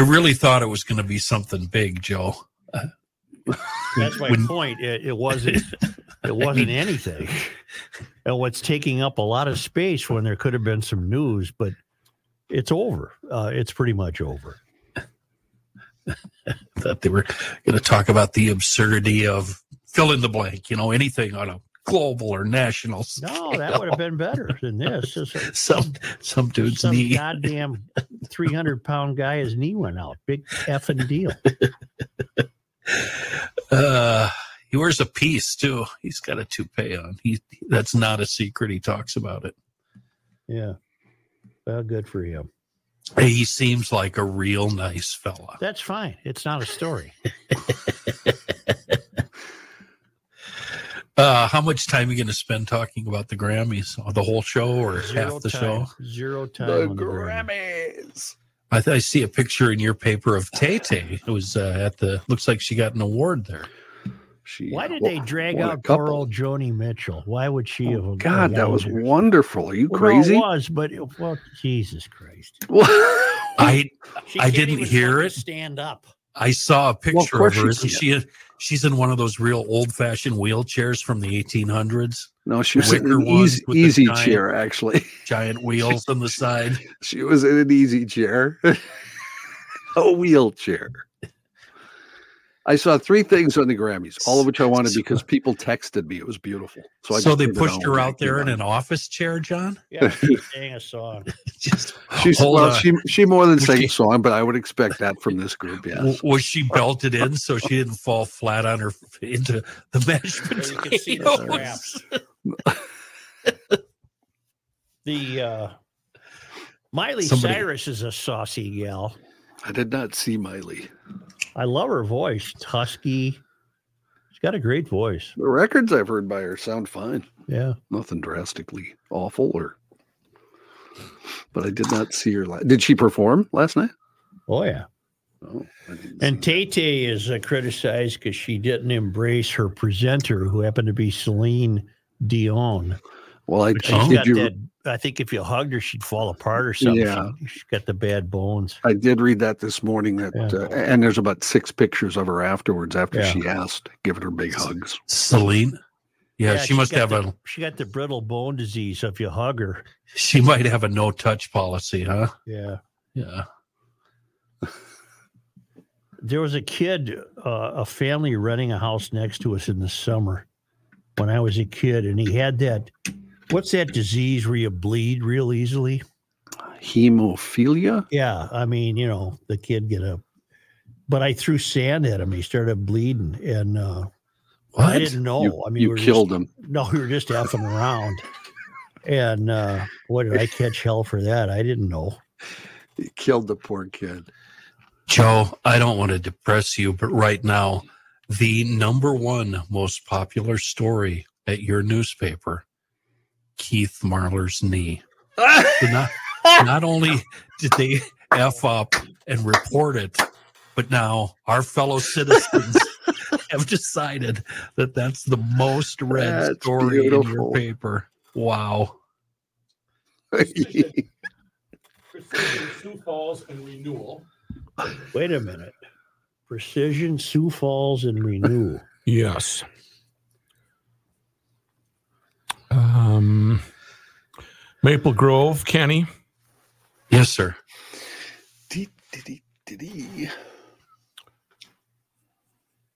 I really thought it was going to be something big, Joe. That's my When- point. It, it wasn't. It wasn't anything. And what's taking up a lot of space when there could have been some news, but it's over. Uh, it's pretty much over. That they were going to talk about the absurdity of fill in the blank. You know, anything on a global or national. No, that would have been better than this. Just Some some dude's some knee. goddamn three hundred pound guy, his knee went out. Big effing deal. Uh, he wears a piece too. He's got a toupee on. He that's not a secret. He talks about it. Yeah. Well, good for him. He seems like a real nice fella. That's fine. It's not a story. Uh, how much time are you going to spend talking about the Grammys? Uh, The whole show or Zero half the time. show? Zero time. The on the Grammy. Grammys. I, th- I see a picture in your paper of Tay Tay. It was uh, at the. Looks like she got an award there. She, Why did well, they drag out poor old Joni Mitchell? Why would she have? Oh, God, that was her- wonderful. Are you Well, crazy? No, it was, but it, well, Jesus Christ. I She I can't didn't even hear it. Stand up. I saw a picture course of her. she Isn't she? She's in one of those real old fashioned wheelchairs from the 1800s, no, she was in an easy, easy giant- chair, actually. giant wheels on the side. She was in an easy chair, a wheelchair. I saw three things on the Grammys, all of which I wanted because people texted me. It was beautiful. So, I So just they pushed her out there in an office chair, John. Yeah, she sang a song. Just She's well, she she more than Was sang she- a song, but I would expect that from this group. Yes. W- was she belted in so she didn't fall flat on her into the mashed So you can see the potatoes? The uh, Miley Somebody- Cyrus is a saucy gal. I did not see Miley. I love her voice. Husky. She's got a great voice. The records I've heard by her sound fine. Yeah. Nothing drastically awful or. But I did not see her. Did she perform last night? Oh yeah. Oh, And Tay is uh, criticized because she didn't embrace her presenter, who happened to be Celine Dion. That. Well, I, I she's did you. that. I think if you hugged her, she'd fall apart or something. Yeah. She, she's got the bad bones. I did read that this morning. That Yeah. uh, and there's about six pictures of her afterwards after Yeah. she asked, giving her big hugs. Celine. Yeah, she she's must have the, a. She got the brittle bone disease. So if you hug her, She might have a no touch policy, huh? yeah. Yeah. There was a kid, uh, a family renting a house next to us in the summer when I was a kid, and he had that. What's that disease where you bleed real easily? Hemophilia. Yeah, I mean, you know, the kid get a. But I threw sand at him. He started bleeding, and uh, I didn't know. you I mean, you we were killed just, him. No, we were just effing around. And uh, what did I catch hell for that? I didn't know. You killed the poor kid. Joe, I don't want to depress you, but right now, the number one most popular story at your newspaper, Keith Marler's knee. So not, not only did they F up and report it, but now our fellow citizens have decided that that's the most read That's story in your paper. Wow. Precision Sioux Falls and renewal. Wait a minute. Precision, Sioux Falls, and Renewal. Yes. Um, Maple Grove, Kenny. Yes, sir. Dee, dee, dee, dee, dee.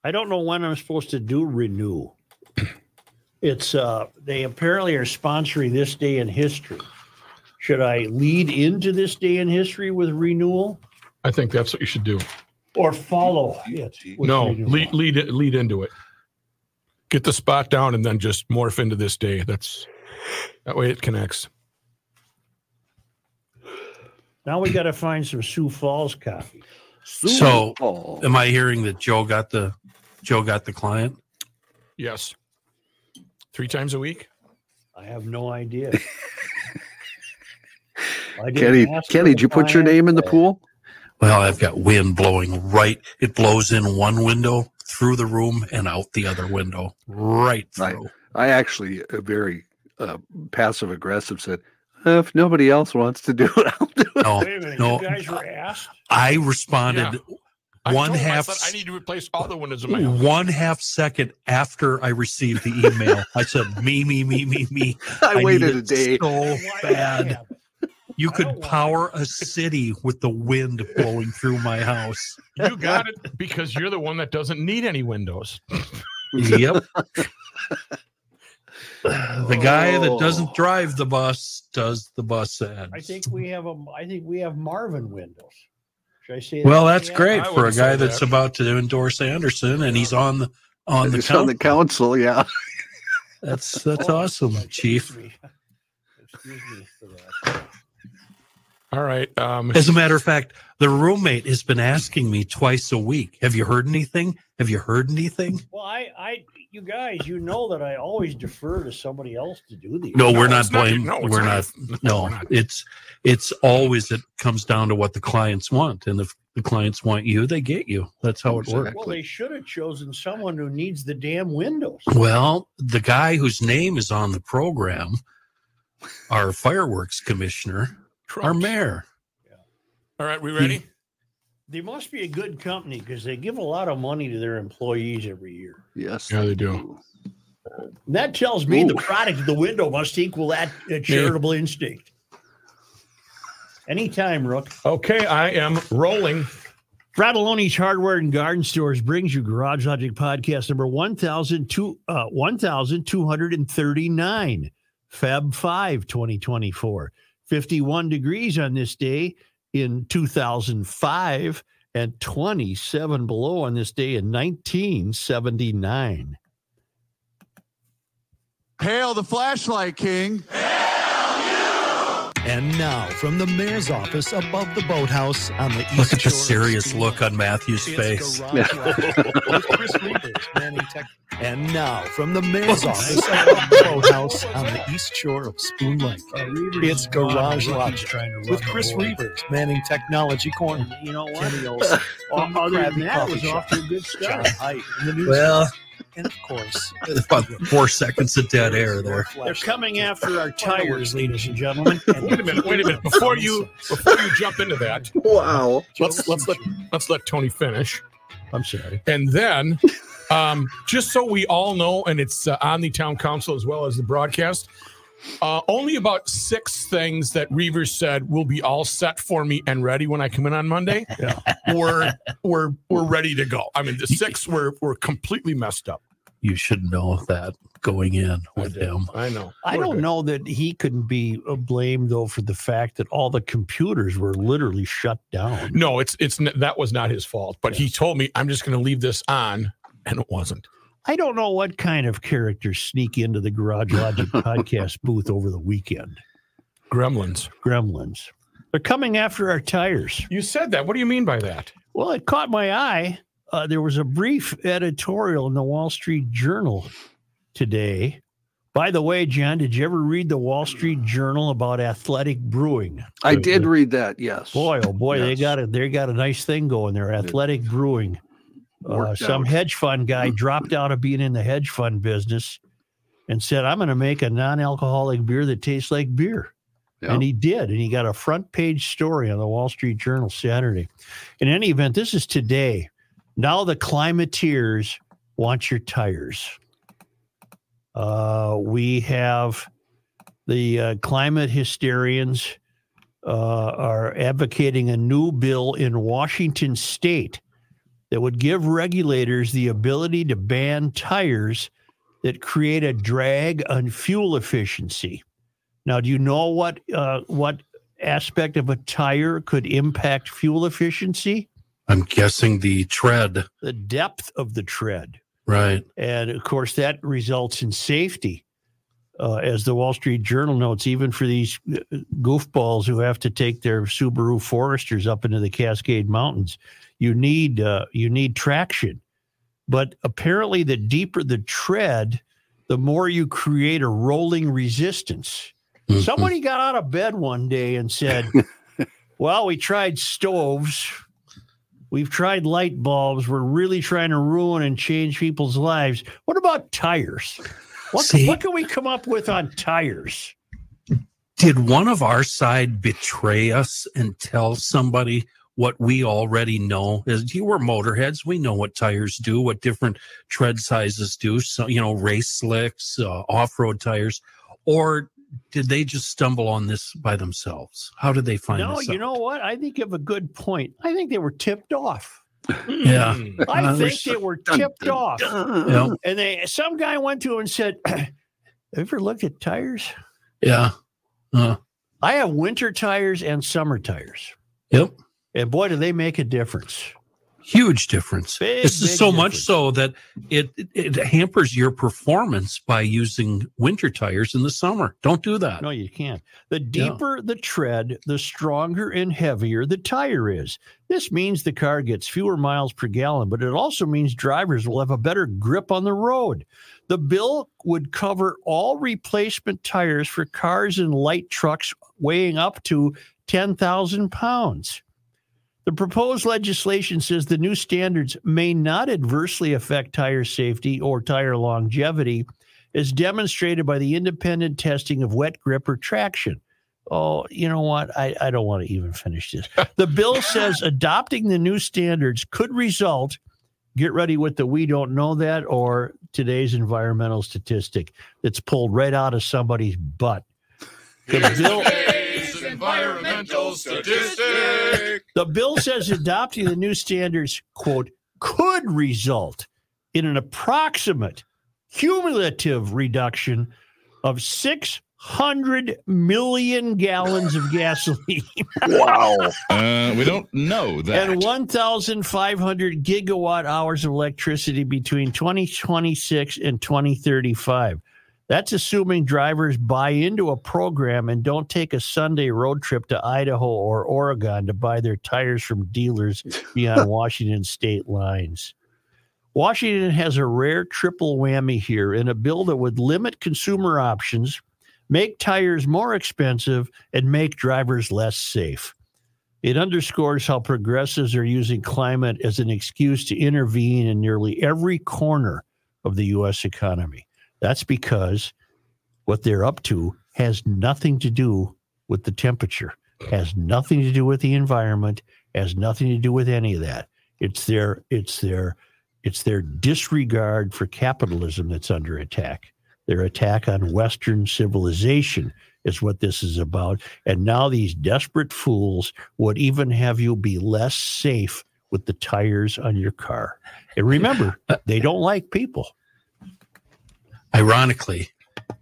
I don't know when I'm supposed to do Renew. It's uh they apparently are sponsoring this day in history. Should I lead into this day in history with renewal I think that's what you should do. or follow it? no, renewal? lead lead lead into it. Get the spot down and then just morph into this day. That's that way it connects. Now we got to find some Sioux Falls copy. So, Oh, am I hearing that Joe got the Joe got the client? Yes. Three times a week. I have no idea. I didn't Kenny, Kenny, did you put your name in the pool? Well, I've got wind blowing right. It blows in one window through the room and out the other window, right Right. through. I actually, uh, very uh, passive aggressive, said, "Uh, if nobody else wants to do it, I'll do No, minute. no. You guys were asked. I responded I one I half said, I need to replace all the windows in my house. one half second after I received the email. I said, "Me, me, me, me, me." I, need waited a day. So Why bad. Have- You could power a city with the wind blowing through my house. You got it because you're the one that doesn't need any windows. Yep. the guy that Oh. doesn't drive the bus does the bus ads. I think we have a. I think we have Marvin windows. Should I say? that? Well, that's Yeah. great I for a guy say that's that. about to endorse Andersen, and he's on the on the It's on the council, yeah. That's that's Oh, awesome, excuse Chief. me. Excuse me for that. All right. Um, As a matter of fact, the roommate has been asking me twice a week. Have you heard anything? Have you heard anything? Well, I, I, you guys, you know that I always defer to somebody else to do these. No, we're not blaming. no, we're not. not. No, No, we're not. it's it's always it comes down to what the clients want, and if the clients want you, they get you. That's how it works. Well, they should have chosen someone who needs the damn windows. Well, the guy whose name is on the program, our fireworks commissioner, our mayor. Yeah. All right. We ready? They must be a good company because they give a lot of money to their employees every year. Yes. Yeah, they do. That tells me the product of the window must equal that uh, charitable instinct. Anytime, Rook. Okay. I am rolling. Frattallone's Hardware and Garden Stores brings you Garage Logic Podcast number 1002, uh, 1239, Feb 5, 2024. 51 degrees on this day in 2005 and 27 below on this day in 1979. Hail the flashlight king. And now, from the mayor's office above the boathouse on the east Look at the shore of serious Spoon look Lake, on Matthew's it's face. Garage Logic with Chris Reavers, Manning Tech. And now, from the mayor's office above the boathouse on the east shore of Spoon Lake, it's Garage Logic with Chris Reavers, Manning Technology Corner. You know what? Kenny Olson, Well, other than that, was Shop. off to a good John start. In the news. Well, and of course, about four seconds of dead air there. They're coming after our tires, ladies and gentlemen. Wait a minute. Wait a minute. Before you before you jump into that, Wow. let's let's let let's let Tony finish, I'm sorry. and then, um, just so we all know, and it's uh, on the town council as well as the broadcast. Uh, only about six things that Reavers said will be all set for me and ready when I come in on Monday. Yeah. We're we're we're ready to go. I mean, the six were were completely messed up. You should know that going in with him. I know. I We're don't good. know that he couldn't be uh, blamed though for the fact that all the computers were literally shut down. No, it's it's n- that was not his fault. But he told me I'm just going to leave this on, and it wasn't. I don't know what kind of characters sneak into the Garage Logic podcast booth over the weekend. Gremlins. Gremlins. They're coming after our tires. You said that. What do you mean by that? Well, it caught my eye. Uh, there was a brief editorial in the Wall Street Journal today. By the way, John, did you ever read the Wall Street Journal about athletic brewing? I The- did the- read that, yes. Boy, oh boy, they got it. They got a nice thing going there. Athletic brewing. Uh, some out. hedge fund guy dropped out of being in the hedge fund business and said, "I'm going to make a non-alcoholic beer that tastes like beer." Yeah. And he did, and he got a front page story on the Wall Street Journal Saturday. In any event, this is today. Now the climateers want your tires. Uh, we have the uh, climate hysterians uh, are advocating a new bill in Washington state that would give regulators the ability to ban tires that create a drag on fuel efficiency. Now, do you know what uh, what aspect of a tire could impact fuel efficiency? I'm guessing the tread, The depth of the tread. right? And of course, that results in safety. Uh, as the Wall Street Journal notes, even for these uh, goofballs who have to take their Subaru Foresters up into the Cascade Mountains, you need uh, you need traction. But apparently, the deeper the tread, the more you create a rolling resistance. Mhm. Somebody got out of bed one day and said, Well, we tried stoves. We've tried light bulbs. We're really trying to ruin and change people's lives. What about tires? What, See? what can we come up with on tires? Did one of our side betray us and tell somebody what we already know? is you were motorheads, we know what tires do, what different tread sizes do. So you know, race slicks, uh, off-road tires, or did they just stumble on this by themselves? How did they find No, this? you out? know what? I think you have a good point. I think they were tipped off. Yeah. Mm. I Uh, think they were Dun, tipped dun, off. dun. Yeah. And they some guy went to him and said, Have you ever looked at tires? Yeah. Uh, I have winter tires and summer tires. yep. And boy, do they make a difference. Huge difference. Big, this is so much so that it, it it hampers your performance by using winter tires in the summer. Don't do that. No, you can't. The Yeah. deeper the tread, the stronger and heavier the tire is. This means the car gets fewer miles per gallon, but it also means drivers will have a better grip on the road. The bill would cover all replacement tires for cars and light trucks weighing up to 10,000 pounds. The proposed legislation says the new standards may not adversely affect tire safety or tire longevity as demonstrated by the independent testing of wet grip or traction. Oh, you know what? I, I don't want to even finish this. The bill says adopting the new standards could result, get ready with the we don't know that or today's environmental statistic that's pulled right out of somebody's butt. The bill, environmental statistic. the bill says adopting the new standards, quote, could result in an approximate cumulative reduction of 600 million gallons of gasoline Wow. Uh, we don't know that. and 1,500 gigawatt hours of electricity between 2026 and 2035. That's assuming drivers buy into a program and don't take a Sunday road trip to Idaho or Oregon to buy their tires from dealers beyond Washington state lines. Washington has a rare triple whammy here in a bill that would limit consumer options, make tires more expensive, and make drivers less safe. It underscores how progressives are using climate as an excuse to intervene in nearly every corner of the U.S. economy. That's because what they're up to has nothing to do with the temperature, has nothing to do with the environment, has nothing to do with any of that. It's their it's their it's their disregard for capitalism that's under attack. Their attack on Western civilization is what this is about. And now these desperate fools would even have you be less safe with the tires on your car. And remember, uh, they don't like people. Ironically,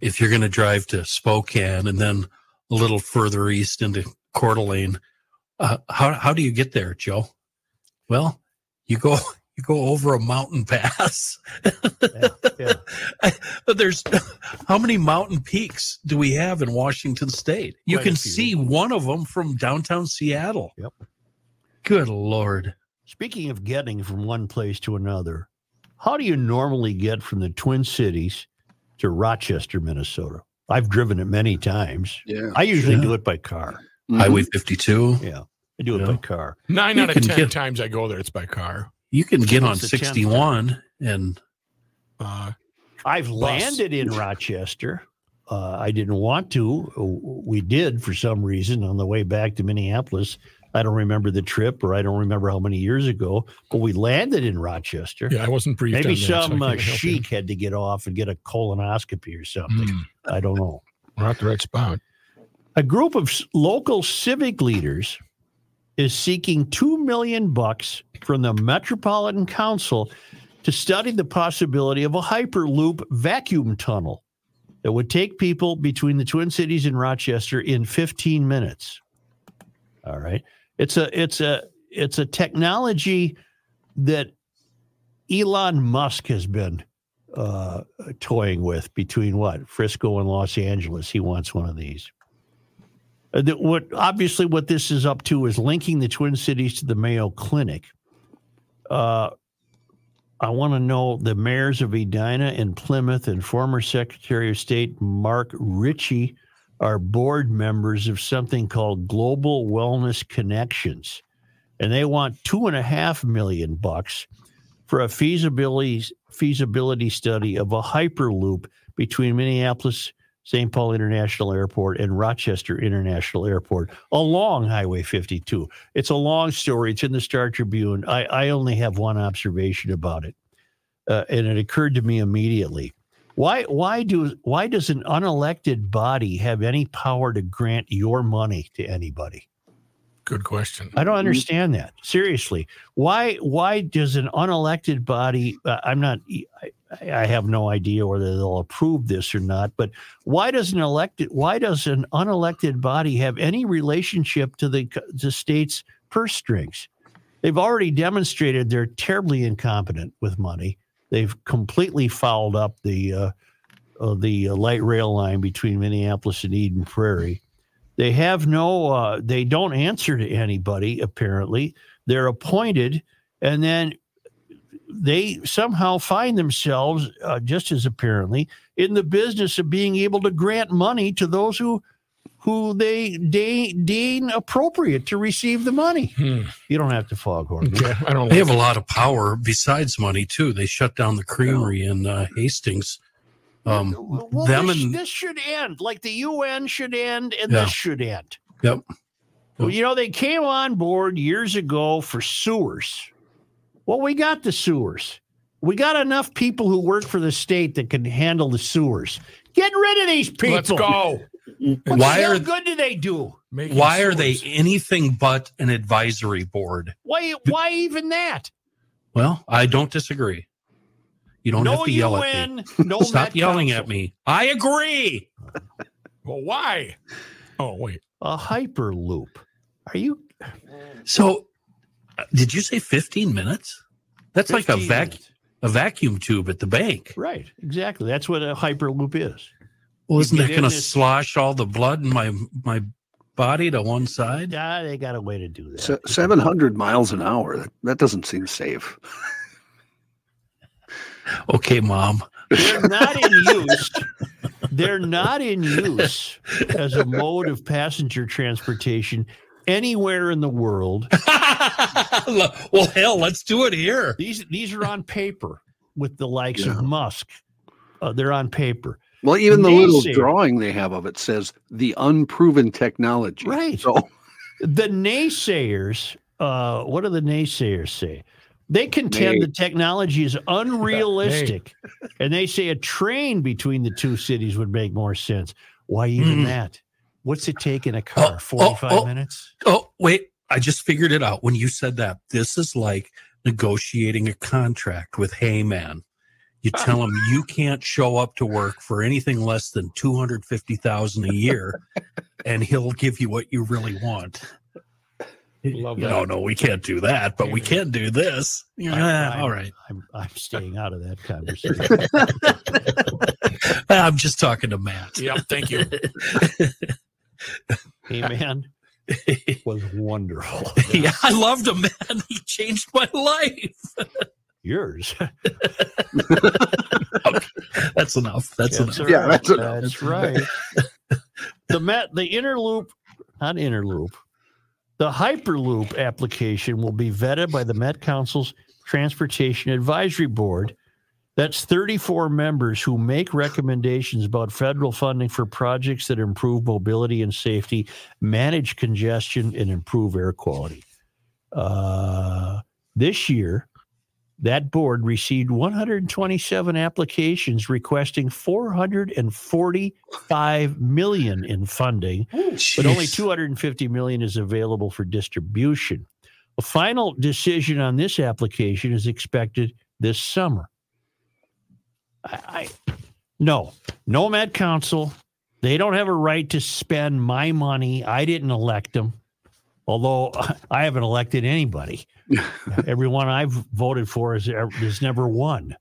if you're going to drive to Spokane and then a little further east into Coeur d'Alene, uh, how how do you get there, Joe? Well, you go you go over a mountain pass. Yeah, yeah. But there's how many mountain peaks do we have in Washington State? You Quite can see one of them from downtown Seattle. Yep. Good lord. Speaking of getting from one place to another, how do you normally get from the Twin Cities to Rochester, Minnesota? I've driven it many times. Yeah. I usually Yeah. do it by car. Highway 52. Yeah, I do it Yeah. by car. Nine You out of ten get- times I go there, it's by car. You can get on What's the tenth? 61 and Uh, I've landed in Rochester. Uh, I didn't want to. We did for some reason on the way back to Minneapolis. I don't remember the trip, or I don't remember how many years ago. But we landed in Rochester. yeah, I wasn't briefed. Maybe on that, so some uh, chic had to get off and get a colonoscopy or something. Hmm, I don't know. we're at the right spot. A group of local civic leaders is seeking 2 million bucks from the Metropolitan Council to study the possibility of a hyperloop vacuum tunnel that would take people between the Twin Cities and Rochester in 15 minutes. All right. It's a it's a it's a technology that Elon Musk has been uh, toying with between what Frisco and Los Angeles. He wants one of these. Uh, the- what obviously what this is up to is linking the Twin Cities to the Mayo Clinic. Uh, I want to know the mayors of Edina and Plymouth and former Secretary of State Mark Ritchie are board members of something called Global Wellness Connections, and they want two and a half million bucks for a feasibility feasibility study of a hyperloop between Minneapolis St. Paul International Airport, and Rochester International Airport along Highway 52. It's a long story. It's in the Star Tribune. I, I only have one observation about it, uh, and it occurred to me immediately. Why why do why does an unelected body have any power to grant your money to anybody? Good question. I don't understand that. Seriously, why why does an unelected body? Uh, I'm not. I, I have no idea whether they'll approve this or not. But why does an elected? Why does an unelected body have any relationship to the the state's purse strings? They've already demonstrated they're terribly incompetent with money. They've completely fouled up the uh, uh, the light rail line between Minneapolis and Eden Prairie. They have no, uh, they don't answer to anybody, apparently. They're appointed, and then they somehow find themselves, uh, just as apparently, in the business of being able to grant money to those who who they deign, deign appropriate to receive the money. Hmm. You don't have to foghorn. me. Okay, I don't. They have a lot of power besides money too. They shut down the creamery in uh, Hastings. Um, well, them this, and this should end like the UN should end, and Yeah. this should end. Yep. Well, you know, they came on board years ago for sewers. Well, we got the sewers. We got enough people who work for the state that can handle the sewers. Get rid of these people. Let's go. What Why the hell are- good do they do? Making why are they anything but an advisory board? Why? Why even that? Well, I don't disagree. You don't no have to yell at me. No Stop yelling Council. at me. I agree. Well, why? Oh wait. A hyperloop. Are you? So, uh, did you say 15 minutes? That's like a 15 vac minutes. a vacuum tube at the bank. Right. Exactly. That's what a hyperloop is. Well, isn't get that going to slosh all the blood in my my body to one side? Yeah, they got a way to do that. Se- 700 miles an hour. That, that doesn't seem safe. Okay, mom. They're not in use. They're not in use as a mode of passenger transportation anywhere in the world. well, hell, let's do it here. These these are on paper with the likes Yeah. of Musk. Uh, they're on paper. Well, even the little drawing they have of it says the unproven technology. Right. So The naysayers, uh, what do the naysayers say? They contend Nay. the technology is unrealistic. and they say a train between the two cities would make more sense. Why even Mm. that? What's it take in a car? oh, 45 oh. minutes? Oh, wait. I just figured it out when you said that. This is like negotiating a contract with Heyman. You tell him you can't show up to work for anything less than 250,000 a year and he'll give you what you really want. Love no, that. no, we can't do that, but we can do this. Yeah, I'm- all right. I'm, I'm staying out of that conversation. I'm just talking to Matt. Yep. Thank you. hey, man, was wonderful. yeah, I loved him, man. He changed my life. Yours. That's enough. That's That's enough. Yeah, right. that's enough. That's right. the Met, the interloop, not interloop, the hyperloop application will be vetted by the Met Council's Transportation Advisory Board. That's 34 members who make recommendations about federal funding for projects that improve mobility and safety, manage congestion, and improve air quality. Uh, this year, that board received 127 applications requesting 445 million in funding, but only 250 million is available for distribution. A final decision on this application is expected this summer. I, I no, no Met Council. They don't have a right to spend my money. I didn't elect them, although I haven't elected anybody. Everyone I've voted for is has never won.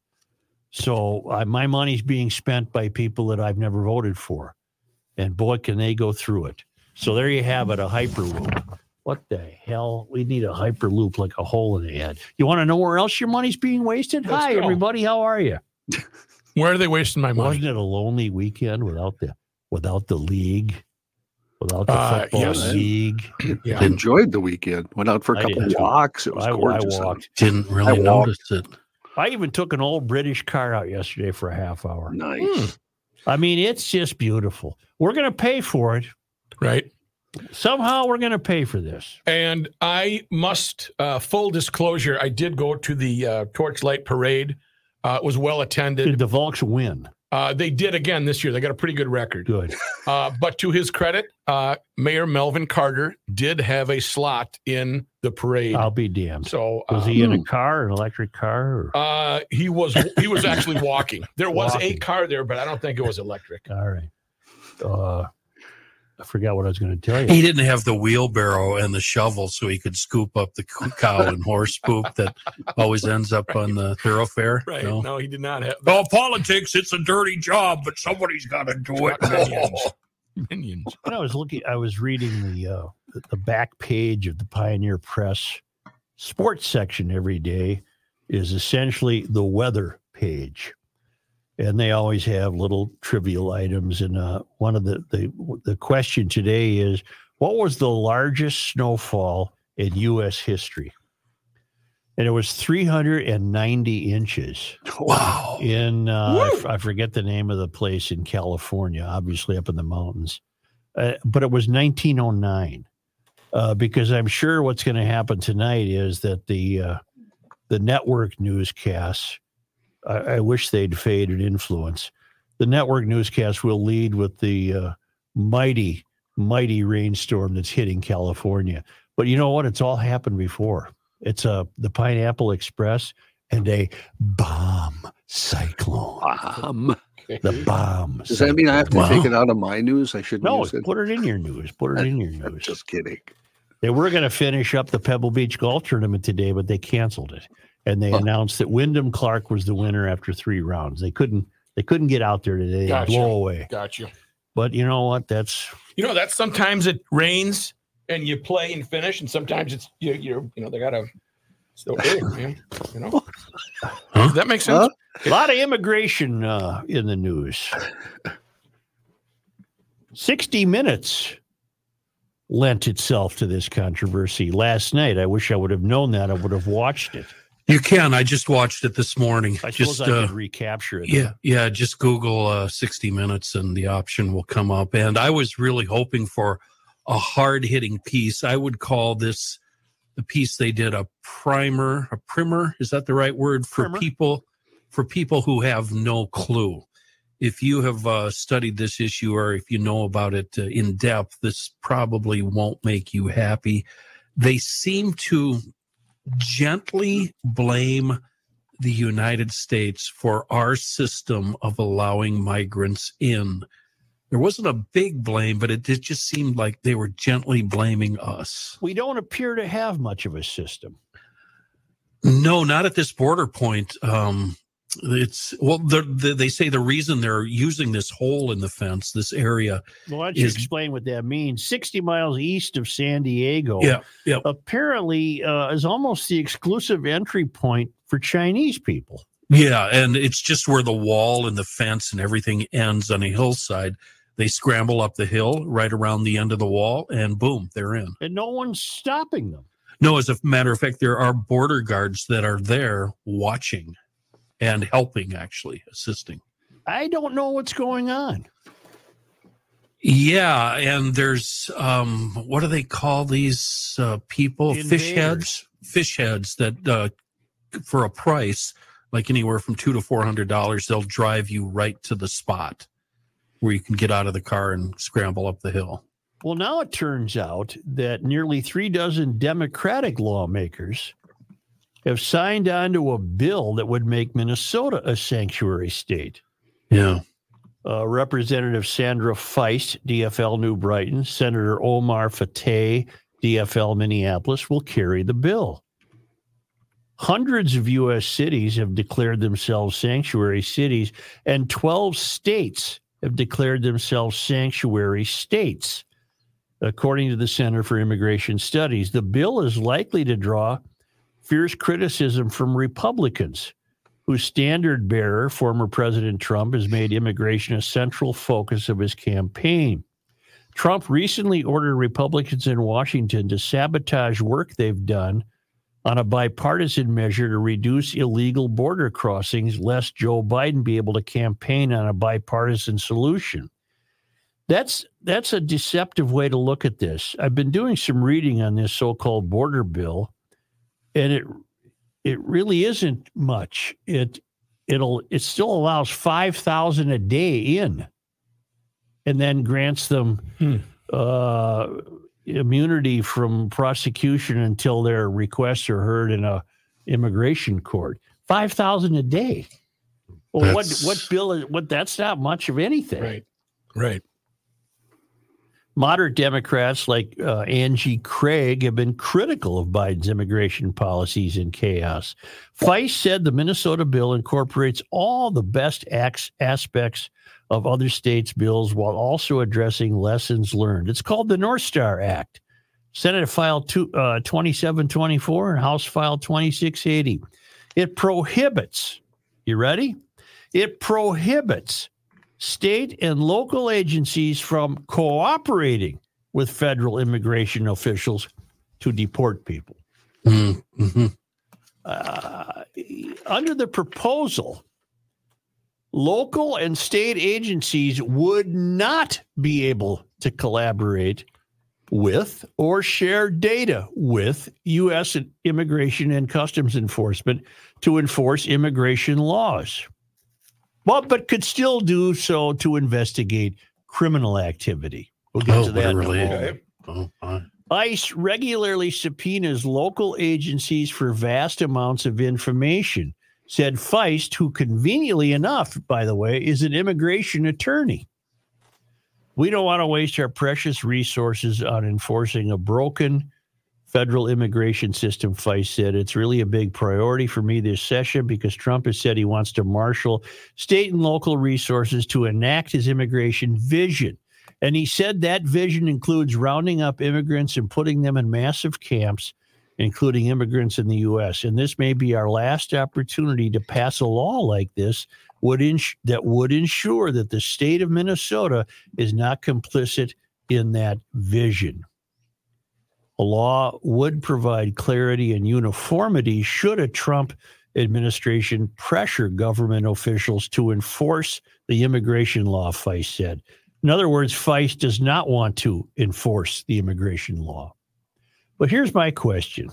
So uh, my money's being spent by people that I've never voted for, and boy, can they go through it. So there you have it, a hyperloop. What the hell? We need a hyperloop like a hole in the head. You want to know where else your money's being wasted? Let's Hi, go. everybody. How are you? Where are they wasting my money? Wasn't it a lonely weekend without the without the league, without the Uh, football yes. league? Yeah. enjoyed the weekend. Went out for a I couple did walks. It was I, I gorgeous. out. walked. Didn't really I walked. notice it. I even took an old British car out yesterday for a half hour. Nice. I mean, it's just beautiful. We're going to pay for it. right? Somehow we're going to pay for this. And I must, uh, full disclosure, I did go to the uh, Torchlight Parade. Uh, it was well attended. Did attended. the Volks win? Uh, they did again this year. They got a pretty good record. Good. Uh, but to his credit, uh, Mayor Melvin Carter did have a slot in the parade. I'll be damned. so Was uh, he in a car, an electric car? Or? uh, he was he was actually walking. There was a car there, but I don't think it was electric. All right. I forgot what I was going to tell you. He didn't have the wheelbarrow and the shovel so he could scoop up the cow and horse poop that always ends up on the thoroughfare. Right? No. No, he did not have. Oh, politics, it's a dirty job, but somebody's got to do it. Minions. Minions. When I was looking, I was reading the uh, the- the back page of the Pioneer Press sports section every day is essentially the weather page, and they always have little trivial items. And uh, one of the, the the question today is, what was the largest snowfall in U.S. history? And it was 390 inches wow. in uh, I f- I forget the name of the place in California, obviously up in the mountains, uh, but it was 1909. Uh, because I'm sure what's going to happen tonight is that the uh, the network newscasts. I, I wish they'd faded influence. The network newscast will lead with the uh, mighty, mighty rainstorm that's hitting California. But you know what? It's all happened before. It's uh, the Pineapple Express and a bomb cyclone. Um, The bomb. does that mean I have to Wow. take it out of my news? I shouldn't No, use it. put it in your news. Put it in your I'm news. just kidding. They were going to finish up the Pebble Beach Golf Tournament today, but they canceled it, and they Huh. announced that Wyndham Clark was the winner after three rounds. They couldn't. They couldn't get out there today. They Gotcha. blow away. Got you. But you know what? That's You know that sometimes it rains and you play and finish, and sometimes it's you. You you know they gotta. still hey, man, you know. Huh? Does that make sense? Huh? a lot of immigration uh, in the news. 60 Minutes lent itself to this controversy last night. I wish I would have known that. I would have watched it. You can. I just watched it this morning. I suppose just I uh, could recapture it. Yeah, yeah. Just Google uh, 60 Minutes and the option will come up. And I was really hoping for a hard hitting piece. I would call this the piece they did a primer, a primer. Is that the right word for Primer. people? For people who have no clue. If you have uh, studied this issue or if you know about it uh, in depth, this probably won't make you happy. They seem to gently blame the United States for our system of allowing migrants in. There wasn't a big blame, but it, it just seemed like they were gently blaming us. We don't appear to have much of a system. No, not at this border point. Um, it's well, the, the, they say the reason they're using this hole in the fence, this area. Well, why don't you Is- explain what that means? 60 miles east of San Diego, Yeah, yeah. apparently uh, is almost the exclusive entry point for Chinese people. Yeah, and it's just where the wall and the fence and everything ends on a hillside. They scramble up the hill right around the end of the wall, and boom, they're in. And no one's stopping them. No, as a matter of fact, there are border guards that are there watching and helping, actually assisting. I don't know what's going on. Yeah, and there's um, what do they call these uh, people? Fish heads. Fish heads that uh, for a price, like anywhere from two to four hundred dollars, they'll drive you right to the spot where you can get out of the car and scramble up the hill. Well, now it turns out that nearly three dozen Democratic lawmakers have signed on to a bill that would make Minnesota a sanctuary state. Yeah. uh, Representative Sandra Feist, DFL New Brighton, Senator Omar Fateh, DFL Minneapolis, will carry the bill. Hundreds of U.S. cities have declared themselves sanctuary cities, and 12 states have declared themselves sanctuary states. According to the Center for Immigration Studies, the bill is likely to draw fierce criticism from Republicans whose standard bearer, former President Trump, has made immigration a central focus of his campaign. Trump recently ordered Republicans in Washington to sabotage work they've done on a bipartisan measure to reduce illegal border crossings, lest Joe Biden be able to campaign on a bipartisan solution. That's that's a deceptive way to look at this. I've been doing some reading on this so-called border bill, and it it really isn't much. It it'll it still allows five thousand a day in, and then grants them Hmm. uh, immunity from prosecution until their requests are heard in a immigration court. Five thousand a day. Well, what what bill is what? That's not much of anything. Right. Right. Moderate Democrats like uh, Angie Craig have been critical of Biden's immigration policies and chaos. Feist said the Minnesota bill incorporates all the best acts, aspects of other states' bills while also addressing lessons learned. It's called the North Star Act. Senate File two, uh, 2724 and House File 2680. It prohibits, you ready? It prohibits state and local agencies from cooperating with federal immigration officials to deport people. Mm-hmm. Uh, under the proposal, local and state agencies would not be able to collaborate with or share data with U.S. immigration and customs enforcement to enforce immigration laws. Well, but could still do so to investigate criminal activity. We'll get Oh, to that. in a really? Oh, fine. ICE regularly subpoenas local agencies for vast amounts of information, said Feist, who conveniently enough, by the way, is an immigration attorney. We don't want to waste our precious resources on enforcing a broken federal immigration system, Feist said. It's really a big priority for me this session because Trump has said he wants to marshal state and local resources to enact his immigration vision. And he said that vision includes rounding up immigrants and putting them in massive camps, including immigrants in the U.S. And this may be our last opportunity to pass a law like this would ins- that would ensure that the state of Minnesota is not complicit in that vision. A law would provide clarity and uniformity should a Trump administration pressure government officials to enforce the immigration law, Feist said. In other words, Feist does not want to enforce the immigration law. But here's my question.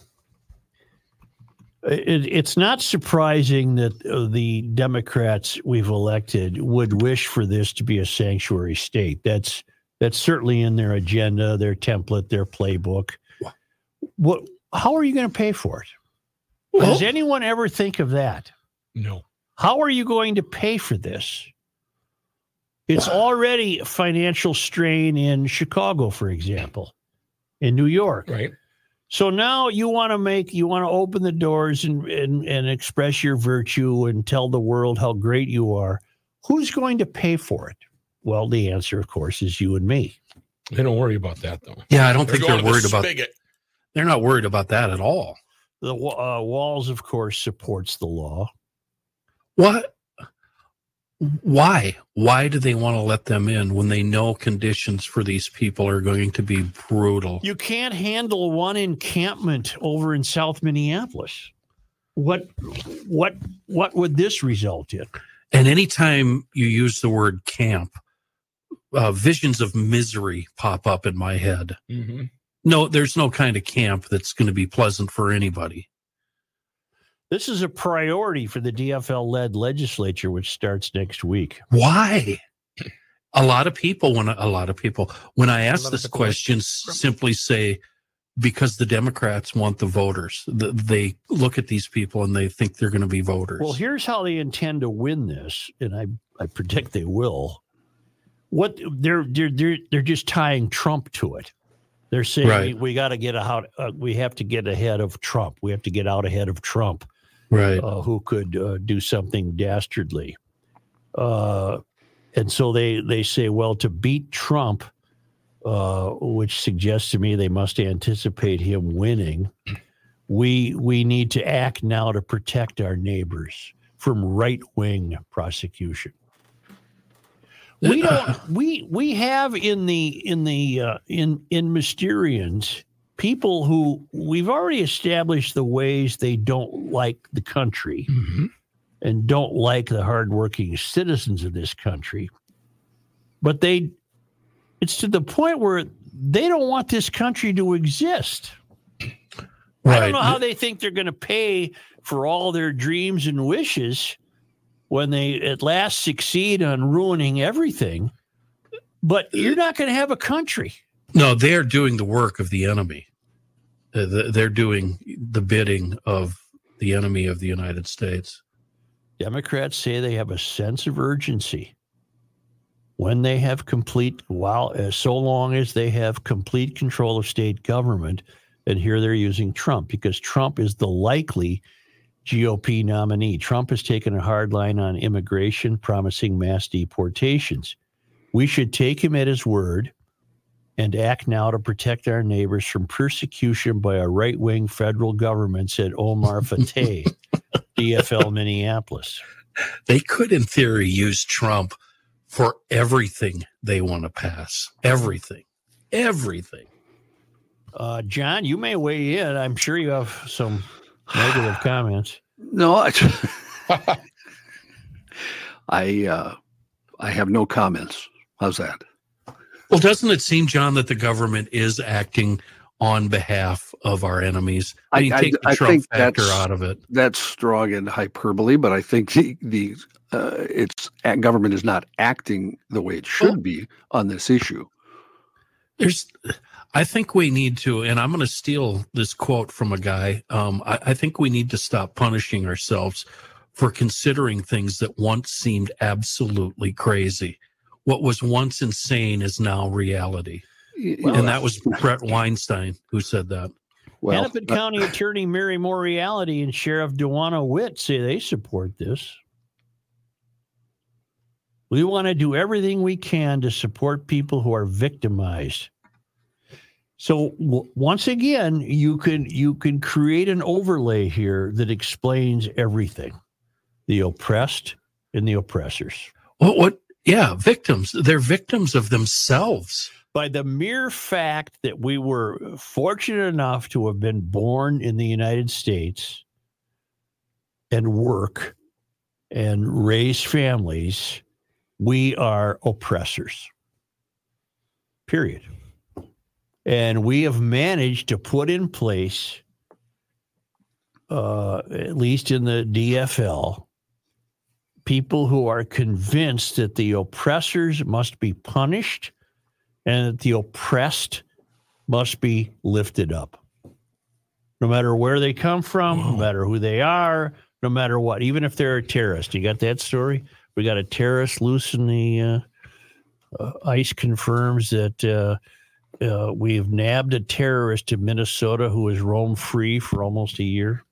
It, it's not surprising that uh, the Democrats we've elected would wish for this to be a sanctuary state. That's that's certainly in their agenda, their template, their playbook. What? How are you going to pay for it? Does anyone ever think of that? No. How are you going to pay for this? It's already a financial strain in Chicago, for example, in New York. Right. So now you want to make, you want to open the doors and, and, and express your virtue and tell the world how great you are. Who's going to pay for it? Well, the answer, of course, is you and me. They don't worry about that though. Yeah, I don't They're think they're to the worried about. spigot. They're not worried about that at all. The uh, Walz, of course, supports the law. What? Why? Why do they want to let them in when they know conditions for these people are going to be brutal? You can't handle one encampment over in South Minneapolis. What what what would this result in? And anytime you use the word camp, uh, visions of misery pop up in my head. hmm No, there's no kind of camp that's going to be pleasant for anybody. This is a priority for the DFL led legislature, which starts next week. Why? A lot of people, when a lot of people, when I ask this question, s- simply say, because the Democrats want the voters. Th- They look at these people and they think they're going to be voters. Well, here's how they intend to win this, and I, I predict they will. What they're they're they're they're just tying Trump to it. They're saying Right. we, got to get out. Uh, we have to get ahead of Trump. We have to get out ahead of Trump. right. uh, who could uh, do something dastardly. Uh, and so they, they say, well, to beat Trump, uh, which suggests to me they must anticipate him winning, we, we need to act now to protect our neighbors from right wing prosecution. We don't. We we have in the in the uh, in in Mysterians people who we've already established the ways they don't like the country Mhm. and don't like the hardworking citizens of this country. But they, it's to the point where they don't want this country to exist. I don't know how they think they're going to pay for all their dreams and wishes when they at last succeed on ruining everything. But you're not going to have a country. No, they're doing the work of the enemy. Uh, They're doing the bidding of the enemy of the United States. Democrats say they have a sense of urgency when they have complete, while uh, so long as they have complete control of state government. And here they're using Trump because Trump is the likely GOP nominee. Trump has taken a hard line on immigration, promising mass deportations. We should take him at his word and act now to protect our neighbors from persecution by a right wing federal government, said Omar Fateh. DFL Minneapolis. They could, in theory, use Trump for everything they want to pass. Everything. Everything. Uh, John, you may weigh in. I'm sure you have some negative comments. No, I, I, uh, I have no comments. How's that? Well, doesn't it seem, John, that the government is acting on behalf of our enemies? I I- mean, I- take the I Trump think factor out of it. That's strong and hyperbole, but I think the, the uh, it's government is not acting the way it should Well- be on this issue. There's, I think we need to, and I'm going to steal this quote from a guy. Um, I, I think we need to stop punishing ourselves for considering things that once seemed absolutely crazy. What was once insane is now reality. Y- and that was Bret Weinstein who said that. well, Hennepin County Attorney Mary Moriarty and Sheriff Dawanna Witt say they support this. We want to do everything we can to support people who are victimized. So w- once again, you can you can create an overlay here that explains everything: the oppressed and the oppressors. What? What? Yeah, victims. They're victims of themselves. by the mere fact that we were fortunate enough to have been born in the United States and work and raise families, we are oppressors. Period. And we have managed to put in place, uh, at least in the DFL, people who are convinced that the oppressors must be punished and that the oppressed must be lifted up. No matter where they come from, no matter who they are, no matter what, even if they're a terrorist. You got that story? We got a terrorist loose in the uh, uh, ICE confirms that uh, uh, we've nabbed a terrorist in Minnesota who has roamed free for almost a year.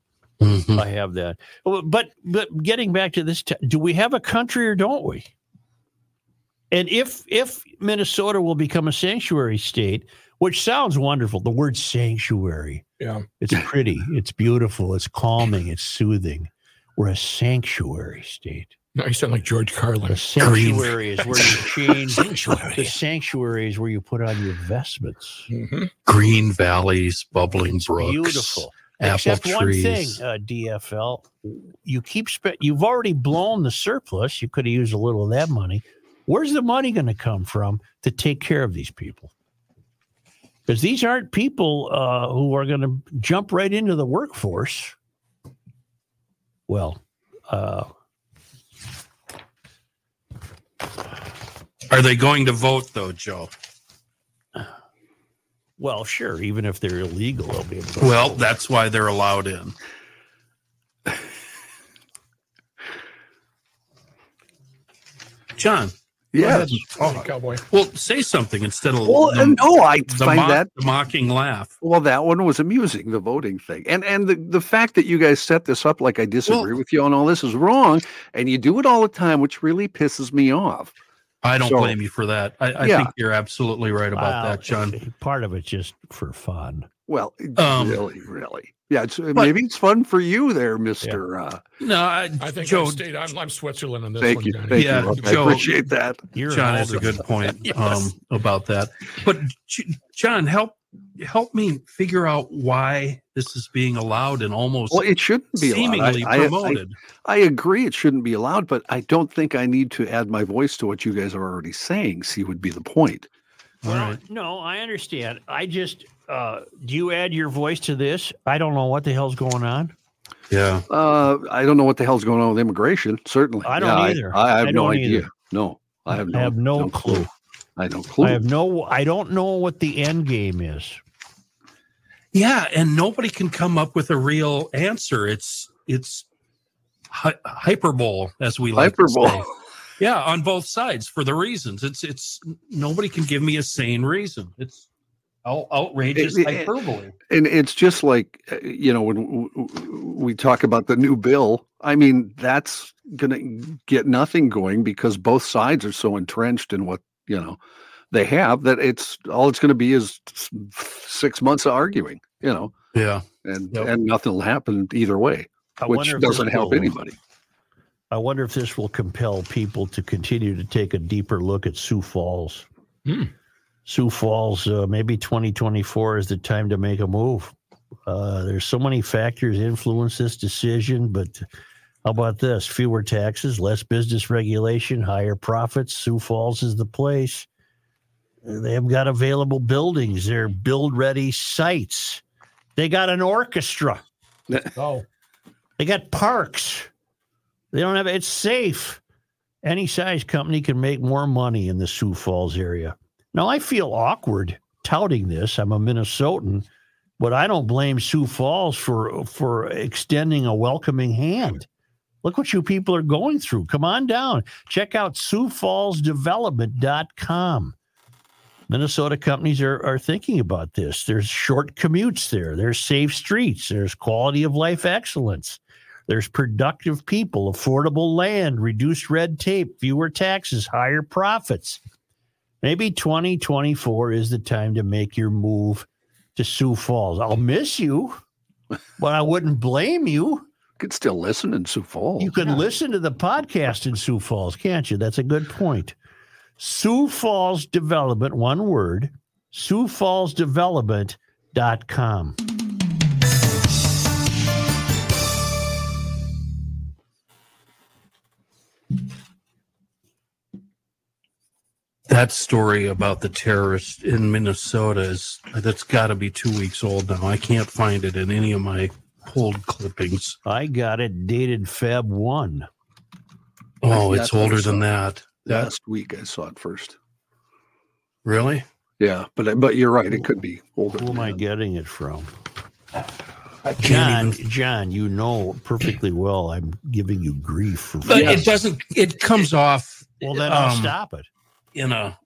Mhm. I have that. Oh, But but getting back to this, t- do we have a country or don't we? And if if Minnesota will become a sanctuary state, which sounds wonderful, the word sanctuary, Yeah. it's pretty, it's beautiful, it's calming, it's soothing. We're a sanctuary state. No, you sound like George Carlin. A sanctuary is where you change. The sanctuary is where you put on your vestments. Mhm. Green valleys, bubbling It's brooks, beautiful. apple Except trees. one thing, uh, DFL, you keep spe- you've already blown the surplus. You could have used a little of that money. Where's the money going to come from to take care of these people? Because these aren't people uh, who are going to jump right into the workforce. Well, uh, Are they going to vote though, Joe? well, sure. Even if they're illegal, they'll be able to. Well, that's why they're allowed in. John, yes. Oh, cowboy. well, say something instead of Well, the, no, I the, find mock- that the mocking laugh. well, that one was amusing, the voting thing, and and the the fact that you guys set this up like I disagree with you on all this is wrong, and you do it all the time, which really pisses me off. I don't So- blame you for that. I, I Yeah. think you're absolutely right about Well, that, John. Part of it's just for fun. Well, Um, really, really, yeah. It's, maybe it's fun for you, there, Mister. Uh, No, I, I think Joe, I stayed. I'm, I'm Switzerland on this thank one. you, thank Yeah, you. I Joe- appreciate that. You're John an has a good point Yes. um, about that. But John, help help me figure out why this is being allowed and almost Well, it shouldn't be seemingly I- I- I- promoted. I agree it shouldn't be allowed, but I don't think I need to add my voice to what you guys are already saying. See, would be the point. All Well, right. no, I understand. I just uh do you add your voice to this? I don't know what the hell's going on. Yeah. Uh, I don't know what the hell's going on with immigration. Certainly, I don't Yeah, either. I, I have I no idea. either. No, I have no, I have no clue. I don't clue. I have no I don't know what the end game is. Yeah, and nobody can come up with a real answer. It's it's hy- hyperbole, as we like Hyperbole. to say. Yeah, on both sides for the reasons. It's it's nobody can give me a sane reason. It's out, outrageous It- it- hyperbole. and it's just like uh, you know when w- w- we talk about the new bill i mean that's going to get nothing going because both sides are so entrenched in what you know they have that it's all it's going to be is six months of arguing you know Yeah. and Yep. and nothing will happen either way I which wonder if this doesn't help will- anybody I wonder if this will compel people to continue to take a deeper look at Sioux Falls. Hmm. Sioux Falls, uh, maybe 2024 is the time to make a move. Uh, there's so many factors influence this decision, but how about this? Fewer taxes, less business regulation, higher profits. Sioux Falls is the place. They have got available buildings. They're build ready sites. They got an orchestra. Oh, They got parks. They don't have it's safe. Any size company can make more money in the Sioux Falls area. Now I feel awkward touting this. I'm a Minnesotan, but I don't blame Sioux Falls for for extending a welcoming hand. Look what you people are going through. Come on down. Check out SiouxFallsDevelopment.com. Minnesota companies are, are thinking about this. There's short commutes there. There's safe streets. There's quality of life excellence. There's productive people, affordable land, reduced red tape, fewer taxes, higher profits. Maybe 2024 is the time to make your move to Sioux Falls. I'll miss you, but I wouldn't blame you. you could still listen in sioux falls You can listen to the podcast in Sioux Falls, can't you? That's a good point. Sioux Falls Development, one word, Sioux Falls SiouxFallsDevelopment.com. That story about the terrorist in Minnesota is that's got to be two weeks old now. I can't find it in any of my pulled clippings. I got it dated Feb 1. Oh, That's it's older than that. That last week i saw it first really? yeah but but you're right it could be older Who than am I getting it from? John, even. John, you know perfectly well I'm giving you grief for But Yes. it doesn't. It comes off. Well, then I'll um, stop it. In a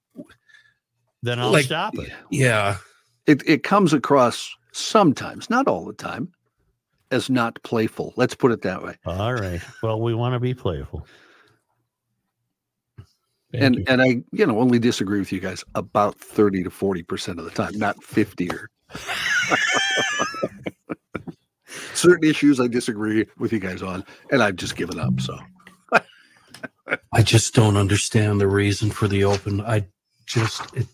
Then I'll like- stop it. yeah. it it comes across sometimes, not all the time, as not playful. Let's put it that way. All right. Well, we want to be playful. thank and you. and I, you know, only disagree with you guys about 30 to 40% of the time, not 50 or certain issues I disagree with you guys on, and I've just given up. So I just don't understand the reason for the open. I just it,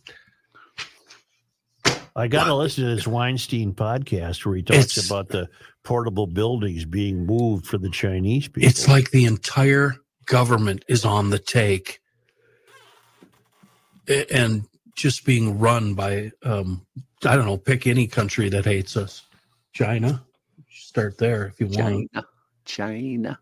I got to listen to this Weinstein podcast where he talks about the portable buildings being moved for the Chinese people. it's like the entire government is on the take and just being run by um I don't know, pick any country that hates us. China. Start there if you want. China, China.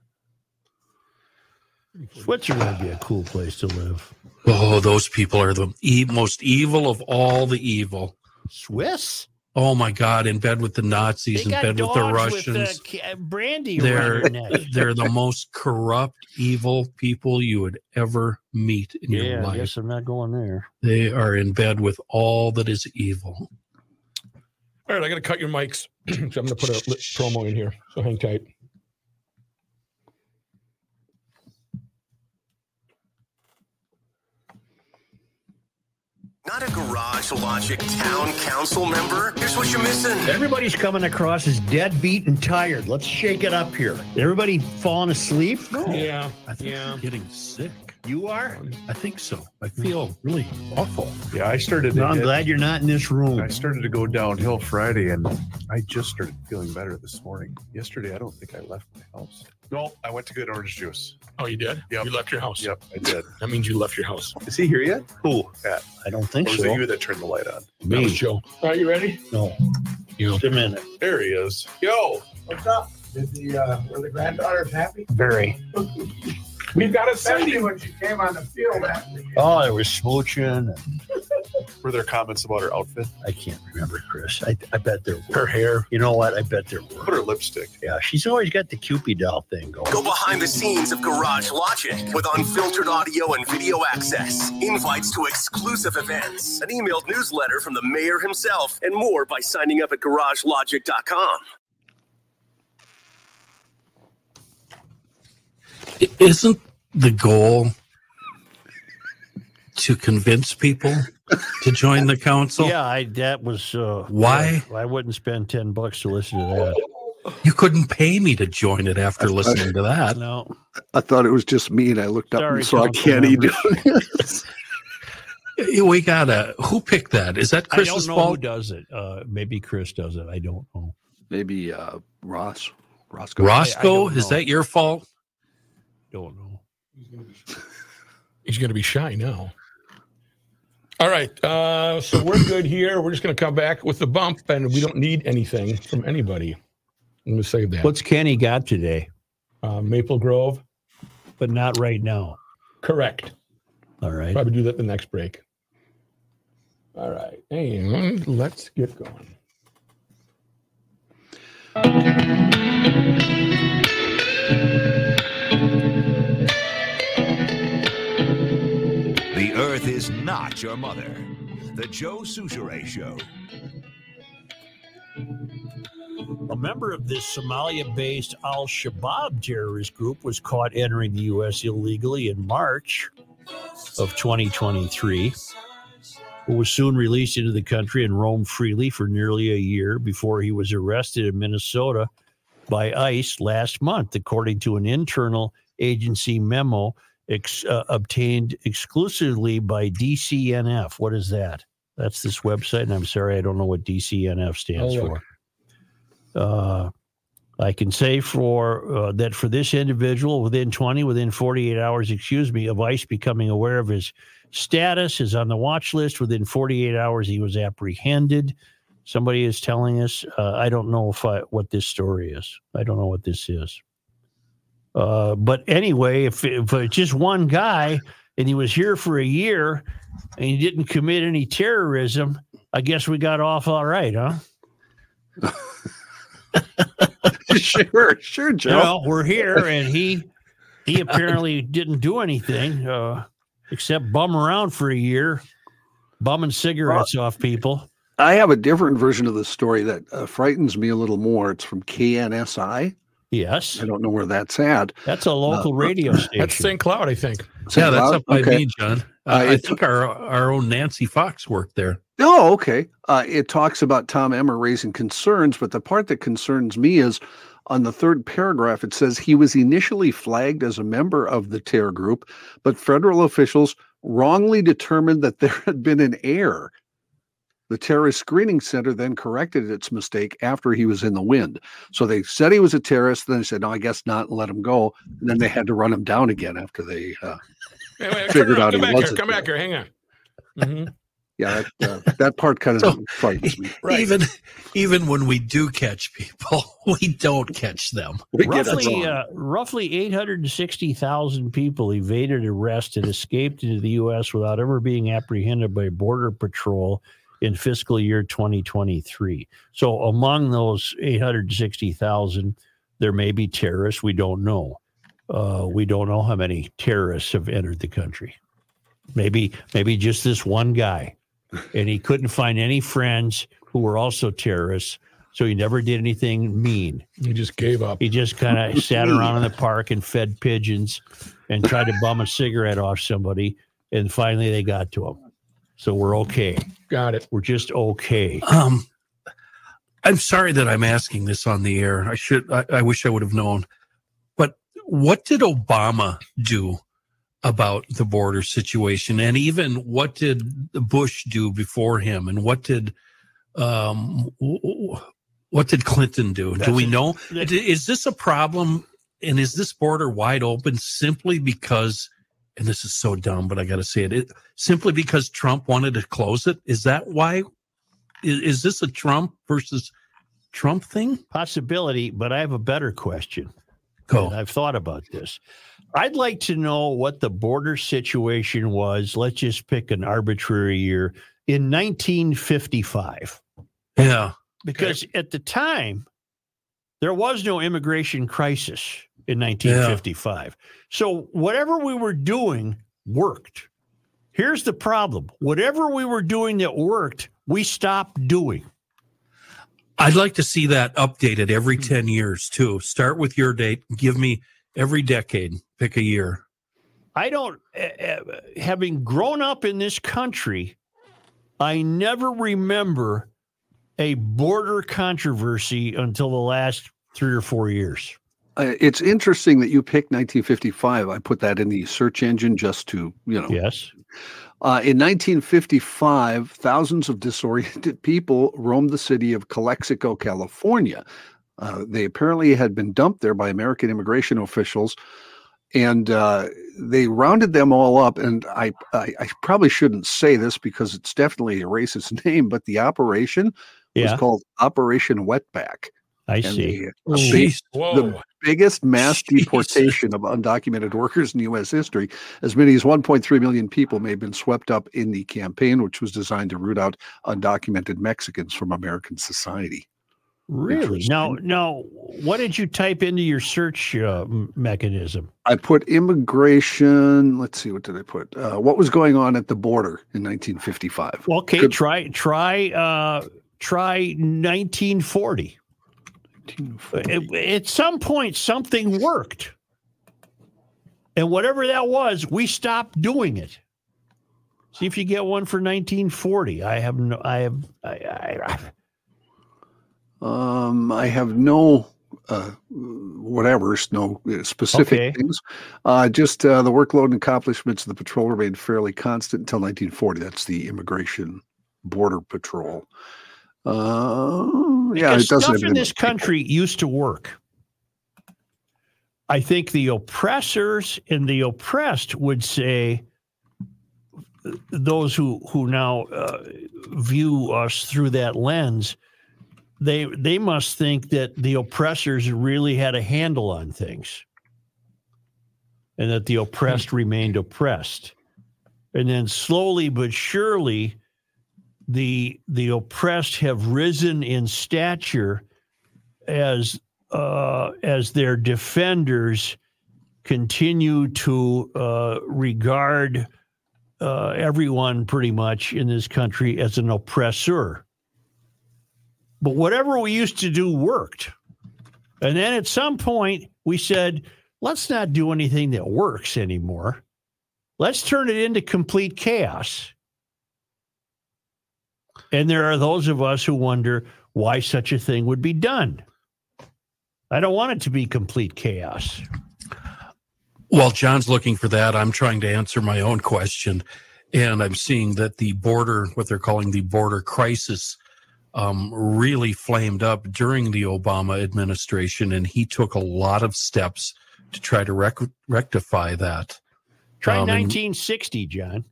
Switzerland would be a cool place to live. Oh, those people are the e- most evil of all the evil. Swiss? Oh my God! In bed with the Nazis, in bed with the Russians. With, uh, ca- brandy they're around they're the most corrupt, evil people you would ever meet in your Yeah, I life. guess I'm not going there. They are in bed with all that is evil. All right, I got to cut your mics. so I'm going to put a promo in here. So hang tight. Not a Garage Logic town council member? Here's what you're missing. Everybody's coming across as dead beat and tired. Let's shake it up here. Everybody falling asleep? Yeah. I think Yeah. I'm getting sick. You are? I think so. I feel really awful. Yeah, I started. No, I'm hit- glad you're not in this room. I started to go downhill Friday, and I just started feeling better this morning. Yesterday, I don't think I left my house. No, I went to get orange juice. Oh, you did? Yep. You left your house. Yep, I did. That means you left your house. Is he here yet? Who? Pat. I don't think Or was so. it you that turned the light on? That was Me? Joe. Are you ready? No. You. Just a minute. There he is. Yo, What's up? Did the uh, were the granddaughters happy? Very. We've got a Especially sighting. when she came on the field after you. Oh, there was smooching. were there comments about her outfit? I can't remember, Chris. I, I bet there were. Her hair. You know what? I bet there were. Put her lipstick. Yeah, she's always got the Kewpie doll thing going. Go behind the scenes of Garage Logic with unfiltered audio and video access, invites to exclusive events, an emailed newsletter from the mayor himself, and more by signing up at garagelogic.com. Isn't the goal to convince people to join the council? Yeah, I that was uh Why? I wouldn't spend ten bucks to listen to that. You couldn't pay me to join it after listening to that. No. I thought it was just me, and I looked up Sorry, and saw council Kenny members. doing it. We gotta. Who picked that? Is that I don't Chris's know who fault? does it. Uh maybe Chris does it. I don't know. Maybe uh, Ross. Roscoe. Roscoe, don't is that your fault? Don't know. He's going to be shy now. All right. Uh, so we're good here. We're just going to come back with the bump, and we don't need anything from anybody. I'm going to save that. What's Kenny got today? uh, Maple Grove? But not right now. Correct. All right. Probably do that the next break. All right. And let's get going. Is not your mother. The Joe Soucheray Show. A member of this Somalia based Al Shabaab terrorist group was caught entering the U.S. illegally in March of 2023, who was soon released into the country and roamed freely for nearly a year before he was arrested in Minnesota by ICE last month, according to an internal agency memo ex- uh, obtained exclusively by DCNF. What is that? That's this website, and I'm sorry, I don't know what DCNF stands Oh, for uh, I can say for uh, that for this individual within 20, within 48 hours, excuse me, of ICE becoming aware of his status is on the watch list. Within 48 hours, he was apprehended. Somebody is telling us. Uh, I don't know if I, what this story is. I don't know what this is. Uh, but anyway, if, if it's just one guy and he was here for a year and he didn't commit any terrorism, I guess we got off all right, huh? sure, sure, Joe. know, we're here, and he he apparently didn't do anything uh, except bum around for a year, bumming cigarettes off people. I have a different version of the story that uh, frightens me a little more. It's from KNSI. Yes, I don't know where that's at. that's a local Uh, radio station. That's station. St. Cloud, I think. Yeah, that's up by Okay. me, John. Uh, Uh, I it's- think our our own Nancy Fox worked there. Oh, okay. Uh, it talks about Tom Emmer raising concerns, but the part that concerns me is on the third paragraph. It says he was initially flagged as a member of the terror group, but federal officials wrongly determined that there had been an error. The terrorist screening center then corrected its mistake after he was in the wind. So they said he was a terrorist. Then they said, "No, I guess not," and let him go. And then they had to run him down again after they. Uh, Wait, wait, Figured come, out come he back here. wasn't Come back here. Hang on. Mhm. yeah, that, uh, that part kind of So- frightens me. Right. Even even when we do catch people, we don't catch them. We roughly, uh, roughly 860,000 people evaded arrest and escaped into the U.S. without ever being apprehended by Border Patrol in fiscal year 2023. So, among those 860,000, there may be terrorists. We don't know. Uh, we don't know how many terrorists have entered the country. Maybe, maybe just this one guy, and he couldn't find any friends who were also terrorists. So he never did anything mean. He just gave up. He just kind of sat around in the park and fed pigeons and tried to bum a cigarette off somebody. And finally they got to him. So we're okay. Got it. We're just okay. Um, I'm sorry that I'm asking this on the air. I should. I, I wish I would have known. But what did Obama do about the border situation, and even what did Bush do before him, and what did um, what did Clinton do? That's do we it. know? Is this a problem? And is this border wide open simply because? And this is so dumb, but I got to say it, it. Simply because Trump wanted to close it. Is that why? Is, is this a Trump versus Trump thing? Possibility, but I have a better question. Go. I've thought about this. I'd like to know what the border situation was. Let's just pick an arbitrary year in 1955. Yeah. Because at the time, there was no immigration crisis in 1955. So whatever we were doing worked. Here's the problem whatever we were doing that worked, we stopped doing. I'd like to see that updated every Hmm. 10 years too. Start with your date. Give me every decade. Pick a year. I don't, uh, uh, having grown up in this country, I never remember a border controversy until the last three or four years. Uh, it's interesting that you picked 1955. I put that in the search engine just to, you know. Yes. Uh, in 1955, thousands of disoriented people roamed the city of Calexico, California. Uh, they apparently had been dumped there by American immigration officials, and uh, they rounded them all up. And I, I, I probably shouldn't say this because it's definitely a racist name, but the operation was called Operation Wetback. I see. they- Oh, they- the biggest mass Jesus. deportation of undocumented workers in U.S. history. As many as 1.3 million people may have been swept up in the campaign, which was designed to root out undocumented Mexicans from American society. Really? Now, now, what did you type into your search uh, mechanism? I put immigration. Let's see, what did I put? Uh, what was going on at the border in 1955? Well, Okay, Good. try try uh, try 1940. At- At some point, something worked, and whatever that was, we stopped doing it. See if you get one for 1940. I have no. I have. I, I, I, Um, I have no uh, whatever, no uh, specific Okay. things. Uh, just uh, the workload and accomplishments of the patrol remained fairly constant until 1940. That's the Immigration Border Patrol. Uh, because it doesn't stuff in this country used to work. I think the oppressors and the oppressed would say, those who who now uh, view us through that lens, they they must think that the oppressors really had a handle on things, and that the oppressed remained oppressed, and then slowly but surely the the oppressed have risen in stature as uh, as their defenders continue to uh, regard uh, everyone pretty much in this country as an oppressor. But whatever we used to do worked. And then at some point, we said, let's not do anything that works anymore. Let's turn it into complete chaos. And there are those of us who wonder why such a thing would be done. I don't want it to be complete chaos. While John's looking for that, I'm trying to answer my own question. And I'm seeing that the border, what they're calling the border crisis, um, really flamed up during the Obama administration. And he took a lot of steps to try to rec- rectify that. Try Um, 1960, John.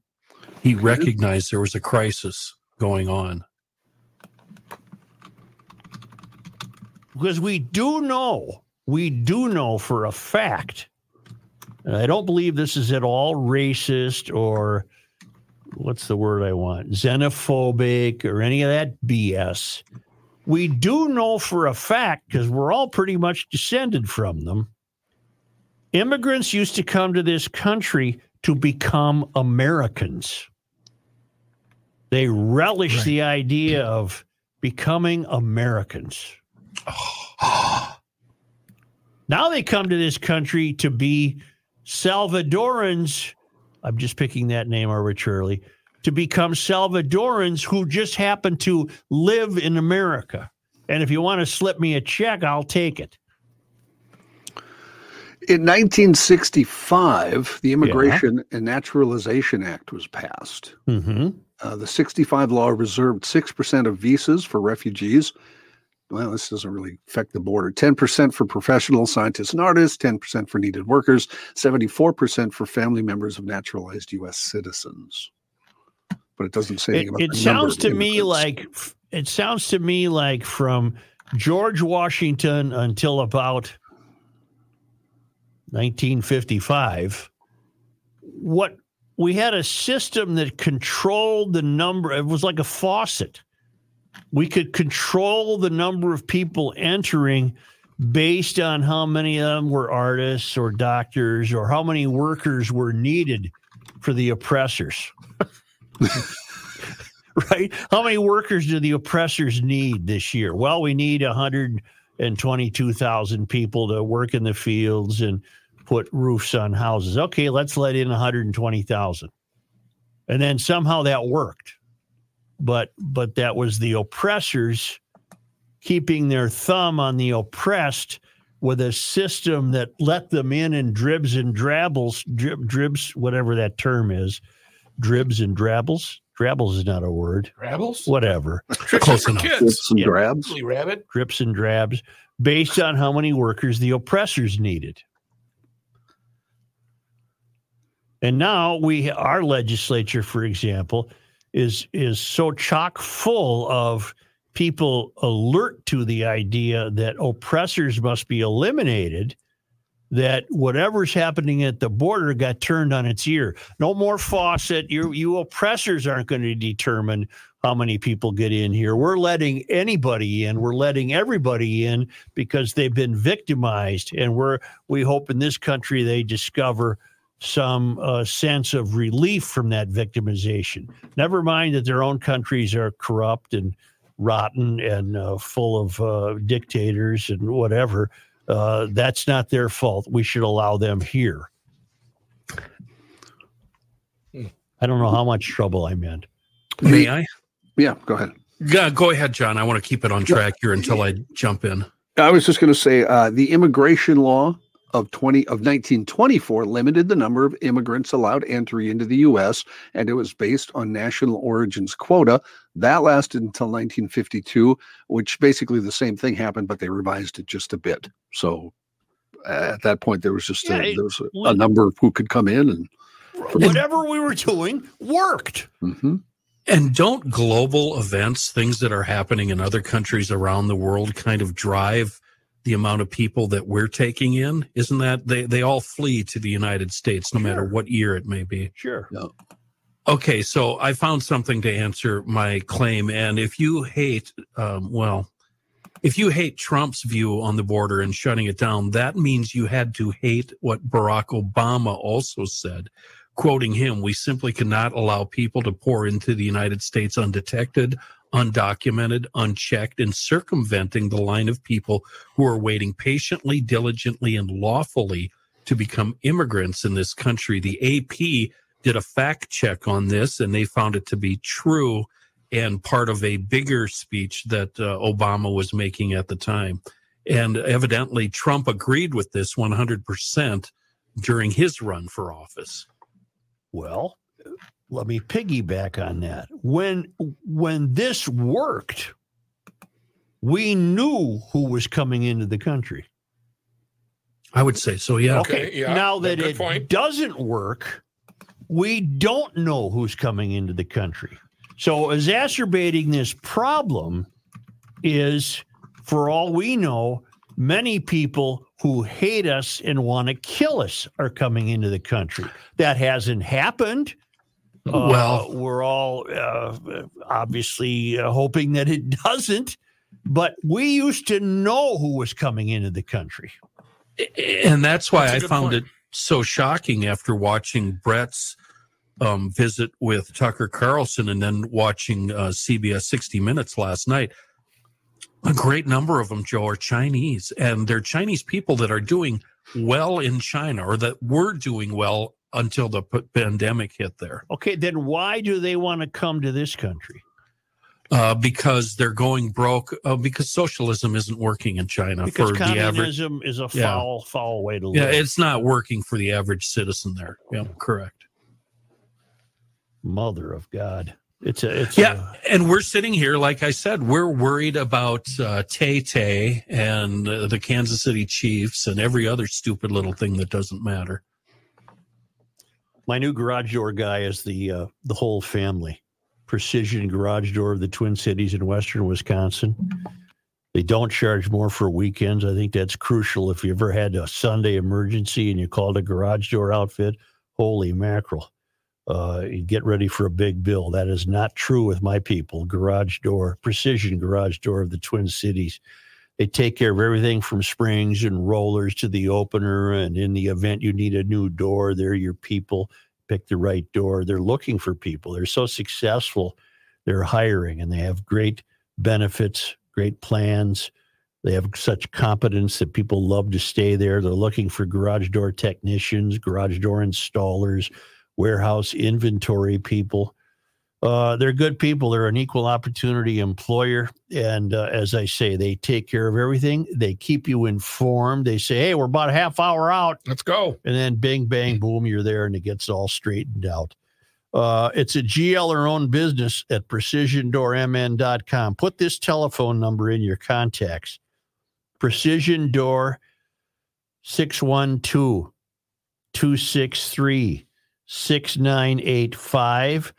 He recognized there was a crisis going on. Because we do know, we do know for a fact, and I don't believe this is at all racist or what's the word I want, xenophobic or any of that BS. We do know for a fact, because we're all pretty much descended from them, immigrants used to come to this country to become Americans. They relish the idea of becoming Americans. now they come to this country to be Salvadorans. I'm just picking that name arbitrarily to become Salvadorans who just happen to live in America. And if you want to slip me a check, I'll take it. In 1965, the Immigration and Naturalization Act was passed. Mm-hmm. Uh, the 65 law reserved 6% of visas for refugees. Well, this doesn't really affect the border. 10% for professional scientists and artists, 10% for needed workers, 74% for family members of naturalized U.S. citizens. But it doesn't say anything It, about it sounds to me like it sounds to me like from George Washington until about 1955, what we had a system that controlled the number. It was like a faucet. We could control the number of people entering based on how many of them were artists or doctors or how many workers were needed for the oppressors. right? How many workers do the oppressors need this year? Well, we need 122,000 people to work in the fields and put roofs on houses. Okay, let's let in 120,000. And then somehow that worked. But but that was the oppressors keeping their thumb on the oppressed with a system that let them in in dribs and drabbles, drib, dribs, whatever that term is, dribs and drabbles. Drabbles is not a word. Drabbles? Whatever. Tricks Close enough. kids. Drips and Yeah. drabs. Rabbit. drips and drabs based on how many workers the oppressors needed. And now we our legislature, for example, is is so chock full of people alert to the idea that oppressors must be eliminated that whatever's happening at the border got turned on its ear. No more faucet. You you oppressors aren't going to determine how many people get in here. We're letting anybody in. We're letting everybody in because they've been victimized, and we're we hope in this country they discover some uh, sense of relief from that victimization. Never mind that their own countries are corrupt and rotten and uh, full of uh, dictators and whatever. Uh, that's not their fault. We should allow them here. I don't know how much trouble I'm in. May I? Yeah, go ahead. Yeah, go ahead, John. I want to keep it on track here until I jump in. I was just going to say uh, the immigration law of 20 of 1924 limited the number of immigrants allowed entry into the U.S. and it was based on national origins quota. That lasted until 1952, which basically the same thing happened, but they revised it just a bit. So at that point, there was just Yeah, a, there was a, a number of who could come in and. Whatever we were doing worked. Mhm. And don't global events, things that are happening in other countries around the world, kind of drive the amount of people that we're taking in? Isn't that they, they all flee to the United States, no matter what year it may be? Sure. Okay, so I found something to answer my claim. And if you hate, um, well, if you hate Trump's view on the border and shutting it down, that means you had to hate what Barack Obama also said. Quoting him, we simply cannot allow people to pour into the United States undetected, undocumented, unchecked, and circumventing the line of people who are waiting patiently, diligently, and lawfully to become immigrants in this country. The AP did a fact check on this and they found it to be true and part of a bigger speech that uh, Obama was making at the time. And evidently, Trump agreed with this 100% during his run for office. Well, let me piggyback on that. When when this worked, we knew who was coming into the country. I would say so, yeah. Okay, yeah, now that it point. doesn't work, we don't know who's coming into the country. So exacerbating this problem is, for all we know, many people who hate us and want to kill us are coming into the country. That hasn't happened. Uh, Well- we're all uh, obviously uh, hoping that it doesn't. But we used to know who was coming into the country. and that's why That's a I good found point. it so shocking after watching Brett's um, visit with Tucker Carlson and then watching uh, CBS 60 Minutes last night. A great number of them, Joe, are Chinese, and they're Chinese people that are doing well in China or that were doing well until the p- pandemic hit there. Okay, then why do they want to come to this country? uh, because they're going broke uh, because socialism isn't working in China Because for the average. communism is a Yeah. foul, foul way to live. Yeah, it's not working for the average citizen there. Yeah, correct. Mother of God. It's a it's Yeah, and we're sitting here, like I said, we're worried about uh, Tay Tay and uh, the Kansas City Chiefs and every other stupid little thing that doesn't matter. My new garage door guy is the uh, the whole family. Precision garage door of the Twin Cities in Western Wisconsin. They don't charge more for weekends. I think that's crucial. If you ever had a Sunday emergency and you called a garage door outfit, holy mackerel! Uh, get ready for a big bill. That is not true with my people. Garage door, precision garage door of the Twin Cities. They take care of everything from springs and rollers to the opener. And in the event you need a new door, they're your people. Pick the right door. They're looking for people. They're so successful. They're hiring and they have great benefits, great plans. They have such competence that people love to stay there. They're looking for garage door technicians, garage door installers, warehouse inventory people. Uh, they're good people. They're an equal opportunity employer. And uh, as I say, they take care of everything. They keep you informed. They say, hey, we're about a half hour out. Let's go. And then bing, bang, boom, you're there and it gets all straightened out. Uh, it's a GL or own business at precisiondoormn.com. Put this telephone number in your contacts Precision Door 612 263 6985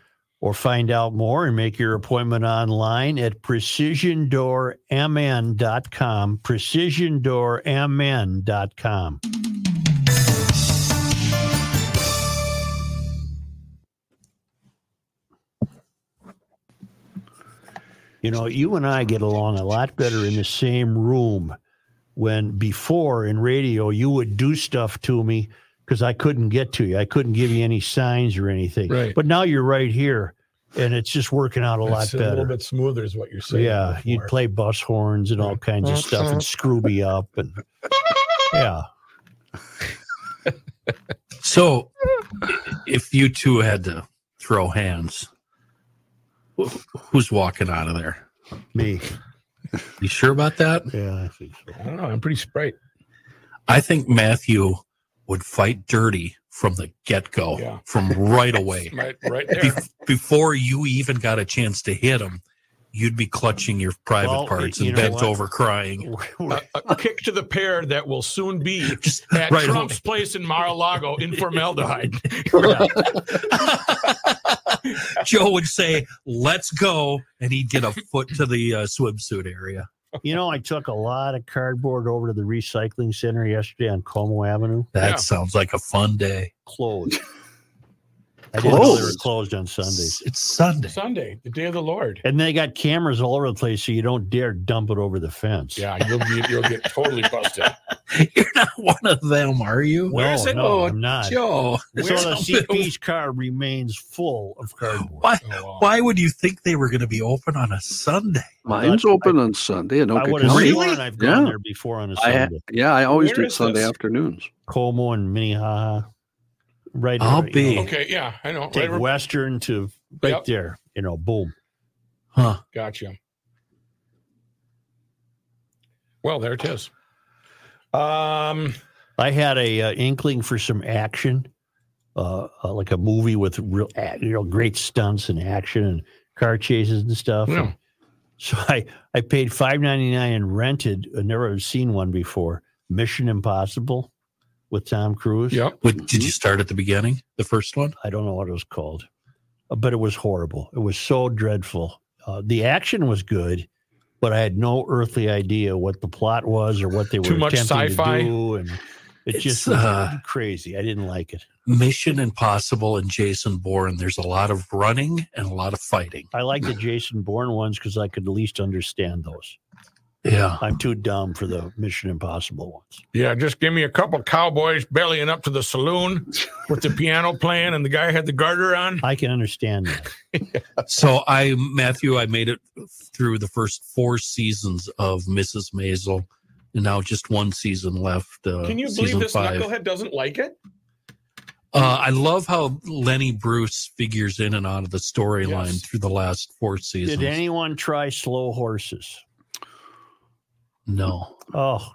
or find out more and make your appointment online at precisiondoormn.com precisiondoormn.com you know you and i get along a lot better in the same room when before in radio you would do stuff to me because I couldn't get to you. I couldn't give you any signs or anything. Right. But now you're right here, and it's just working out a lot It's a little bit smoother, is what you're saying. Yeah, you'd play bus horns and all kinds of stuff and screw me up and yeah. So, if you two had to throw hands, wh- who's walking out of there? Me. You sure about that? Yeah, I think so. I don't know. I'm pretty sprite. I think Matthew would fight dirty from the get go, Yeah. from right away. Right, right Be- before you even got a chance to hit him, you'd be clutching your private Well, parts you and bent what? over crying. a, a kick to the pair that will soon be at right Trump's place in Mar-a-Lago in formaldehyde. Joe would say, "Let's go," and he'd get a foot to the uh, swimsuit area. You know, I took a lot of cardboard over to the recycling center yesterday on Como Avenue. That Yeah. sounds like a fun day. Closed. I didn't know they were Closed? closed on Sundays. It's Sunday. Sunday, the day of the Lord. And they got cameras all over the place, so you don't dare dump it over the fence. Yeah, you'll be you'll get totally busted. You're not one of them, are you? No, Where is it? no, Oh, I'm not. Joe. So the CP's car remains full of cardboard. Why? Oh, wow. Why would you think they were going to be open on a Sunday? Mine's open on Sunday in I Oka would have County. sworn I've gone Yeah. there before on a ha- Sunday. yeah, I always Where do Sunday this? afternoons. Como and Minnehaha. Right. I'll you be- know, Okay, yeah, I know. take Right, Western to right Yep. there. You know, boom. Huh? Gotcha. Well, there it is. Um, I had a uh, inkling for some action, uh, uh, like a movie with real, you know, great stunts and action and car chases and stuff. Yeah. And so I I paid five ninety nine and rented. I never seen one before. Mission Impossible with Tom Cruise. yep. What, did you start at the beginning, the first one? I don't know what it was called, uh, but it was horrible. It was so dreadful. Uh, the action was good, but I had no earthly idea what the plot was or what they were Too much sci-fi? to do, and it It's, just was uh, crazy. I didn't like it. Mission Impossible and Jason Bourne. There's a lot of running and a lot of fighting. I like the Jason Bourne ones because I could at least understand those. Yeah. I'm too dumb for the Mission Impossible ones. Yeah, just give me a couple cowboys bellying up to the saloon with the piano playing, and the guy had the garter on. I can understand that. So I, Matthew, I made it through the first four seasons of Mrs. Maisel, and now just one season left. Uh, Can you believe this five. knucklehead doesn't like it? Uh, I love how Lenny Bruce figures in and out of the storyline Yes. through the last four seasons. Did anyone try slow horses? No. Oh,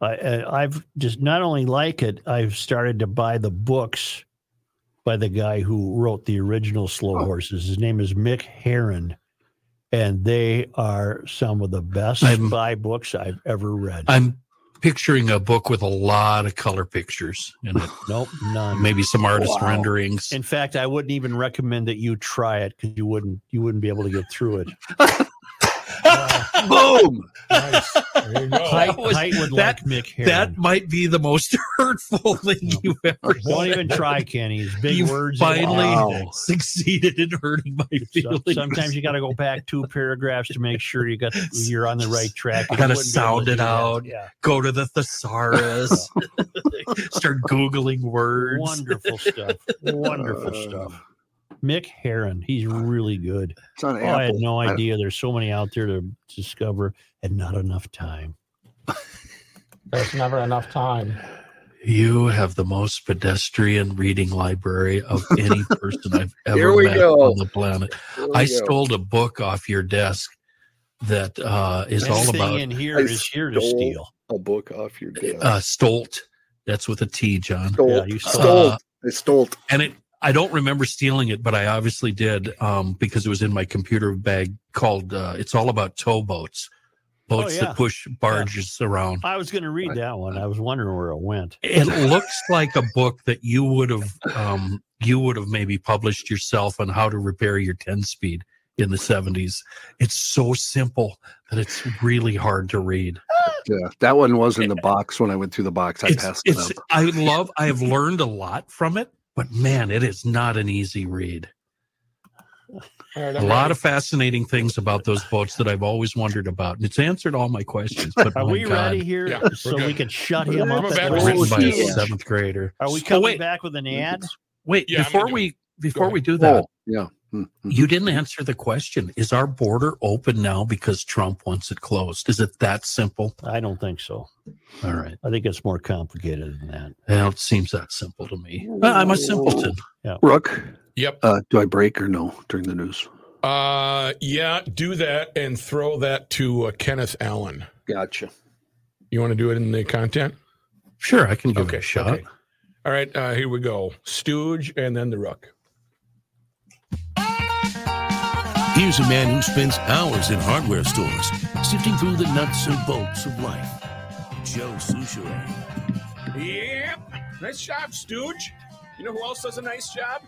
I, I've just not only like it, I've started to buy the books by the guy who wrote the original Slow oh. Horses. His name is Mick Herron, and they are some of the best I'm- spy books I've ever read. I'm picturing a book with a lot of color pictures in it. nope, none. Maybe some artist Wow. renderings. In fact, I wouldn't even recommend that you try it because you wouldn't you wouldn't be able to get through it. Uh, Boom. Nice. There you go. Heidt, was- Heidt would that- like Mick Herron. That might be the most hurtful thing you've ever Don't said. even try, Kenny. It's big You words. finally Wow. succeeded in hurting my So- feelings. sometimes you got to go back two paragraphs to make sure you got you're on the right track. I You gotta wouldn't be able sound it out. Yeah, Go to the thesaurus. Start googling words. wonderful stuff. Wonderful uh, stuff. Mick Herron, he's really good. It's on Oh, I had no idea. There's so many out there to discover, and not enough time. There's never enough time. You have the most pedestrian reading library of any person I've ever Here we met go. on the planet. There we I go. stole a book off your desk that uh, is all about in here I is here to steal. a book off your desk. uh, Stolt. That's with a T, John. stole. yeah, you stole stole. Uh, I stole. and it I don't remember stealing it, but I obviously did um, because it was in my computer bag. Called uh, "It's All About Towboats," boats Oh, yeah. that push barges around. I was going to read that one. I was wondering where it went. It looks like a book that you would have um, you would have maybe published yourself on how to repair your ten speed in the seventies. It's so simple that it's really hard to read. Yeah, that one was in the box when I went through the box. I It's, passed it it's up. I love. I have learned a lot from it, but man, it is not an easy read. a lot of fascinating things about those boats that I've always wondered about. And it's answered all my questions. But Are my we God, ready here Yeah, so good. we can shut him up? a at bad the written by a seventh grader. Are we Oh, coming wait, back with an ad? wait, Yeah, before we before we do that, Oh, yeah. Mm, mm. you didn't answer the question. Is our border open now because Trump wants it closed? Is it that simple? I don't think so. All right. I think it's more complicated than that. Well, it seems that simple to me. Well, I'm a simpleton. Rook, Yep. uh, do I break or no during the news? Uh, yeah, do that and throw that to uh, Kenneth Allen. Gotcha. You want to do it in the content? Sure, I can give it a shot. okay. All right, uh, here we go. Stooge and then the Rook. Here's a man who spends hours in hardware stores, sifting through the nuts and bolts of life. Joe Soucheray. Yep. Nice job, Stooge. You know who else does a nice job?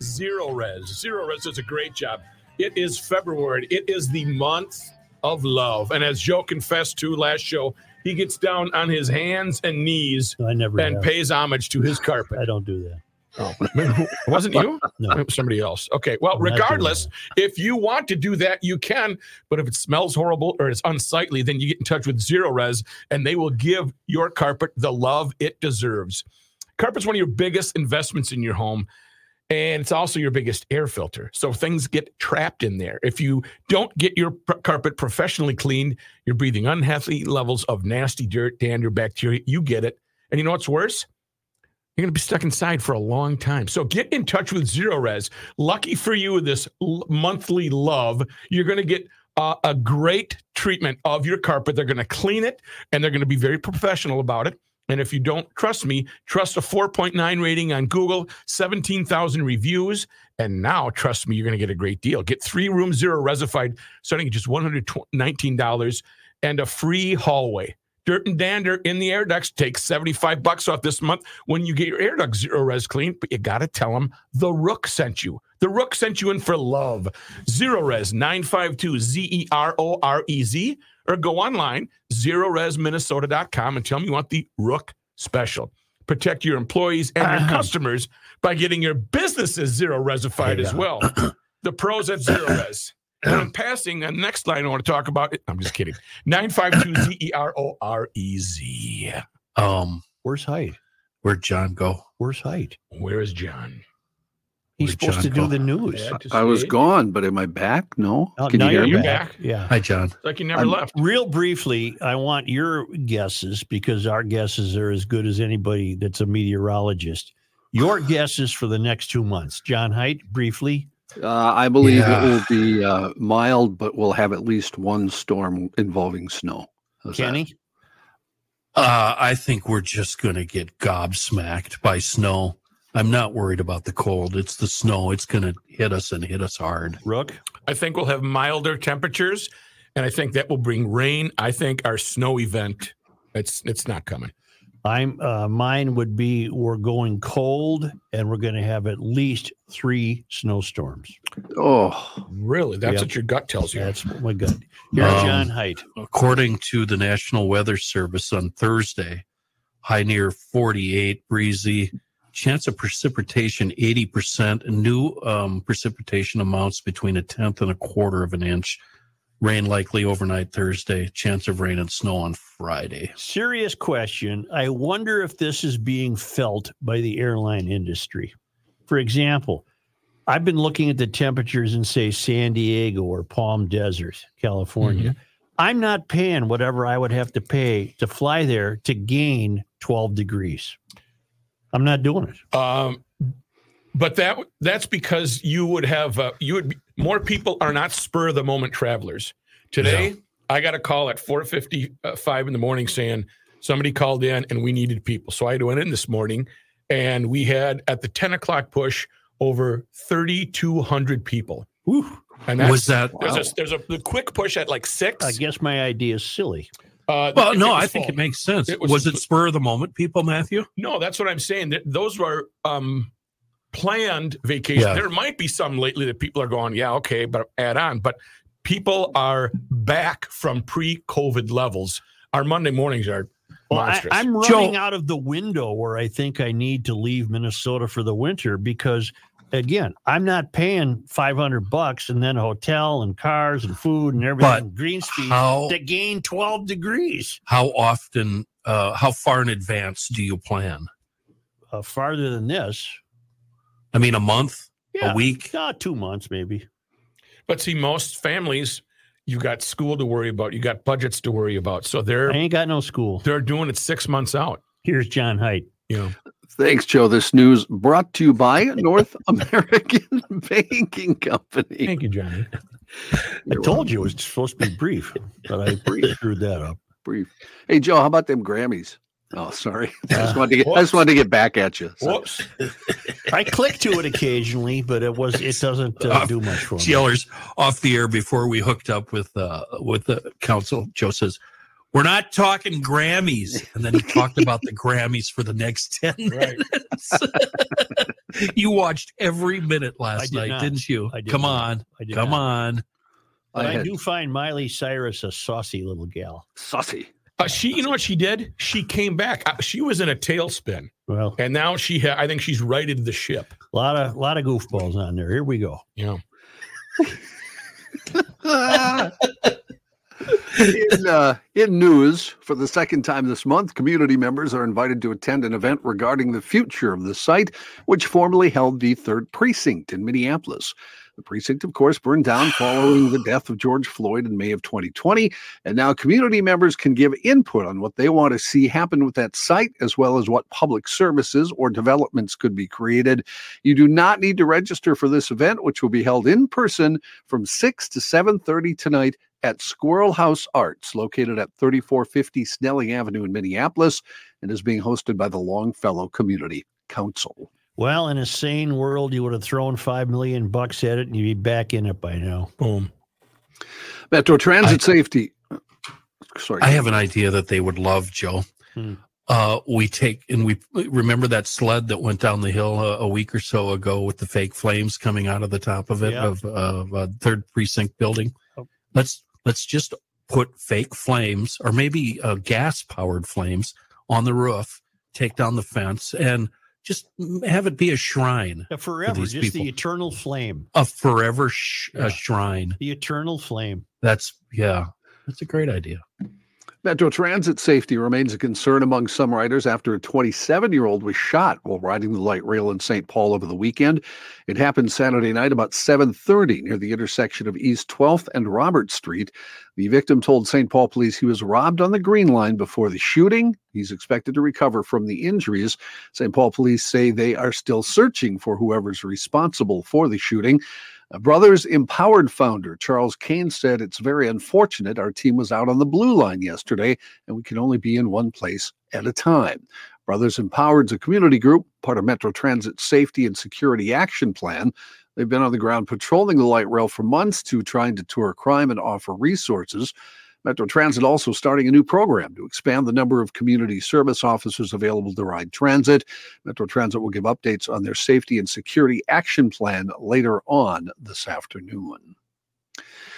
Zerorez. Zero Res does a great job. It is February. It is the month of love. And as Joe confessed to last show, he gets down on his hands and knees I never and have. pays homage to his carpet. I don't do that. Oh, it wasn't you? No. It was somebody else. Okay. Well, I'm not doing regardless, if you want to do that, you can. But if it smells horrible or it's unsightly, then you get in touch with Zerorez and they will give your carpet the love it deserves. Carpet's one of your biggest investments in your home. And it's also your biggest air filter. So things get trapped in there. If you don't get your pr- carpet professionally cleaned, you're breathing unhealthy levels of nasty dirt, dander, bacteria. You get it. And you know what's worse? You're going to be stuck inside for a long time. So get in touch with Zerorez. Lucky for you, this monthly love, you're going to get uh, a great treatment of your carpet. They're going to clean it and they're going to be very professional about it. And if you don't trust me, trust a 4.9 rating on Google, 17,000 reviews. And now, trust me, you're going to get a great deal. Get three room zero resified starting at just $119 and a free hallway. Dirt and dander in the air ducts. Take 75 bucks off this month when you get your air duct Zerorez clean, but you got to tell them the Rook sent you. The Rook sent you in for love. Zerorez 952 Z E R O R E Z or go online, zerorezminnesota.com and tell them you want the Rook special. Protect your employees and your customers by getting your businesses zero resified as well. the pros at Zerorez. And I'm passing the next line I want to talk about. I'm just kidding. 952 Z E R O R E Z. Um, Where's Heidt? where'd John go? Where's Heidt? Where is John? He's Where'd supposed John to do go? the news. Yeah, I was see. gone, but am I back? No. Oh, Can you hear you're me? back. Yeah. Hi, John. It's like you never I'm- left. Real briefly, I want your guesses because our guesses are as good as anybody that's a meteorologist. Your guesses for the next two months, John Heidt, briefly. Uh, I believe Yeah. it will be uh, mild, but we'll have at least one storm involving snow. How's? Kenny, Uh, I think we're just going to get gobsmacked by snow. I'm not worried about the cold. It's the snow. It's going to hit us and hit us hard. Rook, I think we'll have milder temperatures, and I think that will bring rain. I think our snow event, it's it's not coming. I'm uh, mine would be we're going cold and we're going to have at least three snowstorms. Oh, Really, that's Yep. what your gut tells you. That's my gut. Here's Um, John Heidt. According to the National Weather Service on Thursday, high near 48, breezy, chance of precipitation 80%, new um, precipitation amounts between a tenth and a quarter of an inch. Rain likely overnight Thursday, chance of rain and snow on Friday. Serious question. I wonder if this is being felt by the airline industry. For example, I've been looking at the temperatures in, say, San Diego or Palm Desert, California. I'm not paying whatever I would have to pay to fly there to gain 12 degrees. I'm not doing it. Um, but that that's because you would have uh, you would be, more people are not spur of the moment travelers. Today, I got a call at four fifty five in the morning saying somebody called in and we needed people. So I went in this morning and we had at the ten o'clock push over thirty two hundred people. And that's, Was that- there's a there's a the quick push at like six. I guess my idea is silly. Uh, Well, no, it was I think full. it makes sense. It was, was- it spur of the moment, people, Matthew? No, that's what I'm saying. Those were um, planned vacation. Yeah. There might be some lately that people are going, yeah, okay, but add on. But people are back from pre-COVID levels. Our Monday mornings are Well, I, monstrous. I'm running out of the window where I think I need to leave Minnesota for the winter because, again, I'm not paying 500 bucks and then a hotel and cars and food and everything But in Greenspeed how- to gain 12 degrees. How often, uh, how far in advance do you plan? Uh, farther than this, I mean, a month, Yeah. a week? uh, two months maybe. but see, most families, you got school to worry about, you got budgets to worry about. So they're I ain't got no school. they're doing it six months out. Here's John Heidt. You know, thanks, Joe. This news brought to you by North American Banking Company. thank you, Johnny. I told you it was supposed to be brief, but I screwed that up. Brief. Hey, Joe, how about them Grammys? Oh, sorry. I just wanted to get. I just wanted to get back at you. So- Whoops. I click to it occasionally, but it was it doesn't uh, do much for me. Yellers off the air before we hooked up with uh, with the council. Joe says, "We're not talking Grammys," and then he talked about the Grammys for the next ten Right. minutes. you watched every minute last did night, not. didn't you? I did Come not. on, I did come not. on. But I I, had- do find Miley Cyrus a saucy little gal. Saucy. Uh, she, you know what she did? She came back. Uh, She was in a tailspin, Well, and now she, ha- I think she's righted the ship. a lot of lot of goofballs on there. Here we go. You know, in, uh, in news, for the second time this month, community members are invited to attend an event regarding the future of the site, which formerly held the third precinct in Minneapolis. The precinct, of course, burned down following the death of George Floyd in May of 2020. And now community members can give input on what they want to see happen with that site, as well as what public services or developments could be created. You do not need to register for this event, which will be held in person from 6 to 7:30 tonight at Squirrel Haus Arts, located at 3450 Snelling Avenue in Minneapolis, and is being hosted by the Longfellow Community Council. Well, in a sane world, you would have thrown five million bucks at it, and you'd be back in it by now. boom. Metro Transit Safety. Sorry, I have an idea that they would love, Joe. Hmm. Uh, we take and we remember that sled that went down the hill a, a week or so ago with the fake flames coming out of the top of it Yeah. of, of uh, third precinct building. Oh. Let's let's just put fake flames or maybe uh, gas powered flames on the roof, take down the fence, and just have it be a shrine, Yeah, forever, just the eternal flame. a forever sh- Yeah. a shrine. The eternal flame. That's yeah, that's a great idea. Metro Transit safety remains a concern among some riders after a 27 year old was shot while riding the light rail in St. Paul over the weekend. It happened Saturday night about 7:30 near the intersection of East 12th and Robert Street. The victim told St. Paul police he was robbed on the Green Line before the shooting. He's expected to recover from the injuries. St. Paul police say they are still searching for whoever's responsible for the shooting. Uh, Brothers Empowered founder Charles Kane said it's very unfortunate our team was out on the blue line yesterday and we can only be in one place at a time. Brothers Empowered is a community group, part of Metro Transit Safety and Security Action Plan. They've been on the ground patrolling the light rail for months to try and deter crime and offer resources. Metro Transit also starting a new program to expand the number of community service officers available to ride transit. Metro Transit will give updates on their safety and security action plan later on this afternoon.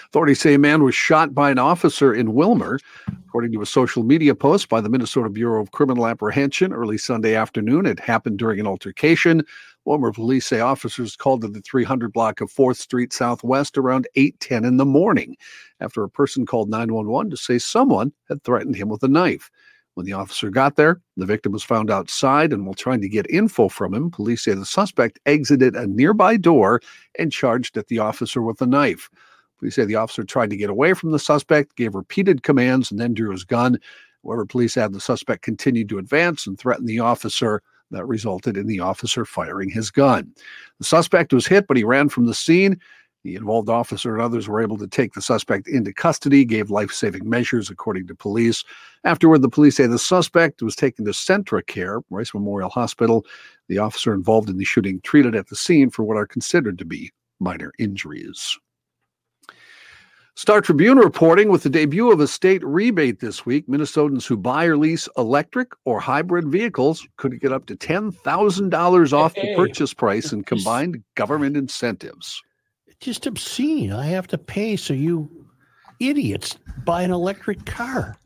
Authorities say a man was shot by an officer in Willmar. According to a social media post by the Minnesota Bureau of Criminal Apprehension early Sunday afternoon, it happened during an altercation. Willmar police say officers called to the 300 block of 4th Street Southwest around 8:10 in the morning after a person called 911 to say someone had threatened him with a knife. When the officer got there, the victim was found outside, and while trying to get info from him, police say the suspect exited a nearby door and charged at the officer with a knife. Police say the officer tried to get away from the suspect, gave repeated commands, and then drew his gun. However, police add the suspect continued to advance and threaten the officer. That resulted in the officer firing his gun. The suspect was hit, but he ran from the scene. The involved officer and others were able to take the suspect into custody, gave life saving measures, according to police. Afterward, the police say the suspect was taken to CentraCare, Rice Memorial Hospital. The officer involved in the shooting treated at the scene for what are considered to be minor injuries. Star Tribune reporting with the debut of a state rebate this week, Minnesotans who buy or lease electric or hybrid vehicles could get up to $10,000 off the purchase price in combined government incentives. It's Just obscene. I have to pay so you idiots buy an electric car.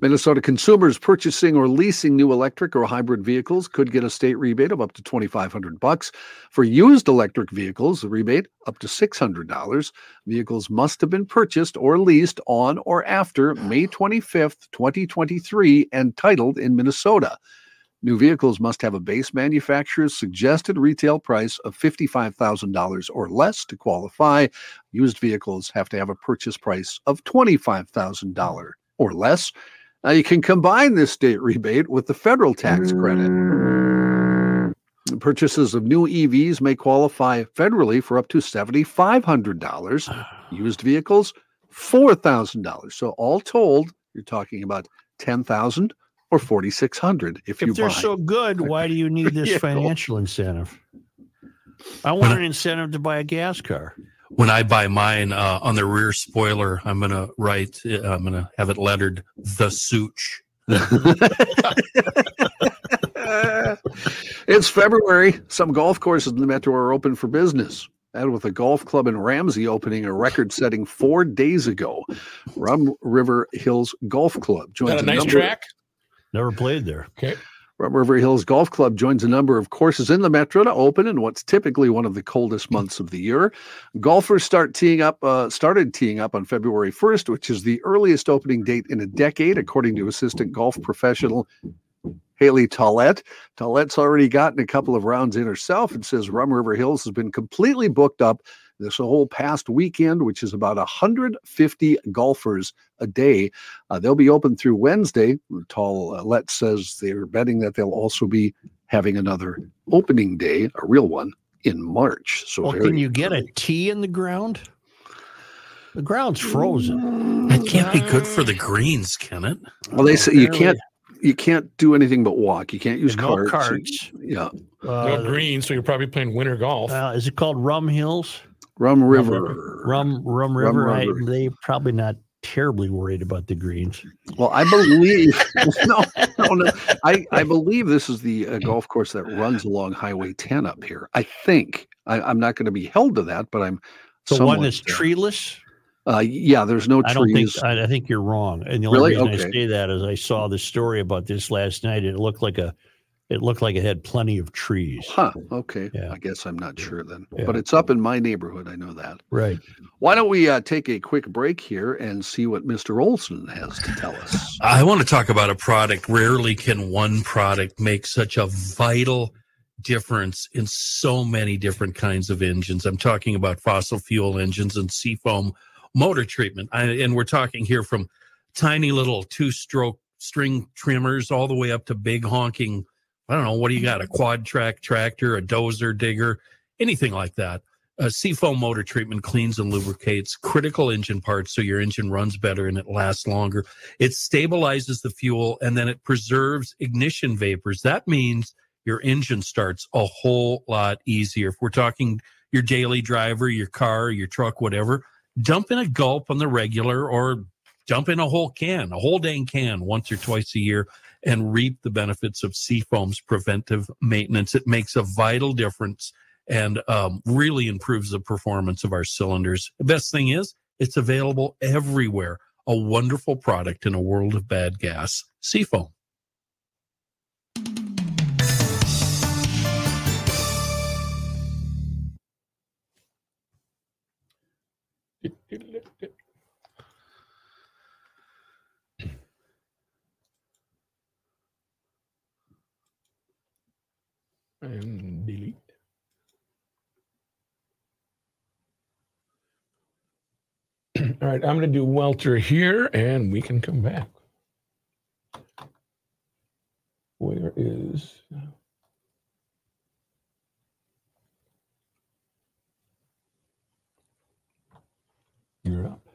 Minnesota consumers purchasing or leasing new electric or hybrid vehicles could get a state rebate of up to 2500 bucks. For used electric vehicles, the rebate up to $600. Vehicles must have been purchased or leased on or after May 25th, 2023 and titled in Minnesota. New vehicles must have a base manufacturer's suggested retail price of $55,000 or less to qualify. Used vehicles have to have a purchase price of $25,000 or less. Now, you can combine this state rebate with the federal tax credit. Mm. Purchases of new EVs may qualify federally for up to $7,500. Used vehicles, $4,000. So, all told, you're talking about 10000 or 4600 if, you If they're buy. so good, why do you need this vehicle. financial incentive? I want an incentive to buy a gas car. When I buy mine uh, on the rear spoiler, I'm going to write, uh, I'm going to have it lettered the Such. it's February. Some golf courses in the metro are open for business. And with a golf club in Ramsey opening a record setting four days ago, Rum River Hills Golf Club joins Got a nice number- track. Never played there. Okay. River Hills Golf Club joins a number of courses in the metro to open in what's typically one of the coldest months of the year. Golfers start teeing up, uh, started teeing up on February 1st, which is the earliest opening date in a decade, according to assistant golf professional Haley Tollett. Tollett's already gotten a couple of rounds in herself and says Rum River Hills has been completely booked up this whole past weekend, which is about 150 golfers a day. Uh, they'll be open through Wednesday. Tollett says they're betting that they'll also be having another opening day, a real one, in March. So Well, can you get a tee in the ground? The ground's frozen. That can't be good for the greens, can it? well. They say you can't you can't do anything but walk. You can't use No carts. carts. Yeah, Uh, no green, so you're probably playing winter golf. uh, is it called Rum Hills? Rum River. Rum Rum Rum River. I, River. they probably not terribly worried about the greens. Well, I believe no, no, no. I, I believe this is the uh, golf course that runs along Highway 10 up here. I think I, I'm not going to be held to that, but I'm The one that's uh, treeless. Uh, yeah, there's no trees. I don't think. I, I think you're wrong. And the only Really? reason I say that is I saw the story about this last night. It looked like a It looked like it had plenty of trees. Huh. Okay. Yeah. I guess I'm not sure then. Yeah. But it's up in my neighborhood. I know that. Right. Why don't we uh, take a quick break here and see what Mr. Olson has to tell us? I want to talk about a product. Rarely can one product make such a vital difference in so many different kinds of engines. I'm talking about fossil fuel engines and seafoam motor treatment. I, and we're talking here from tiny little two stroke string trimmers all the way up to big honking. I don't know. What do you got? A quad track tractor, a dozer digger, anything like that. Uh, seafoam motor treatment cleans and lubricates critical engine parts so your engine runs better and it lasts longer. It stabilizes the fuel and then it preserves ignition vapors. That means your engine starts a whole lot easier. If we're talking your daily driver, your car, your truck, whatever, dump in a gulp on the regular or dump in a whole can, a whole dang can once or twice a year and reap the benefits of Seafoam's preventive maintenance. It makes a vital difference and um, really improves the performance of our cylinders. The best thing is it's available everywhere. A wonderful product in a world of bad gas. Seafoam. And delete. All right, I'm going to do Welter here and we can come back. Where is. You're up.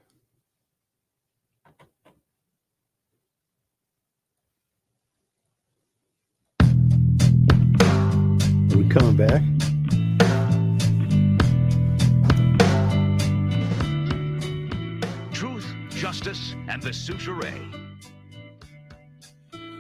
We coming back? Truth, justice, and the Soucheray.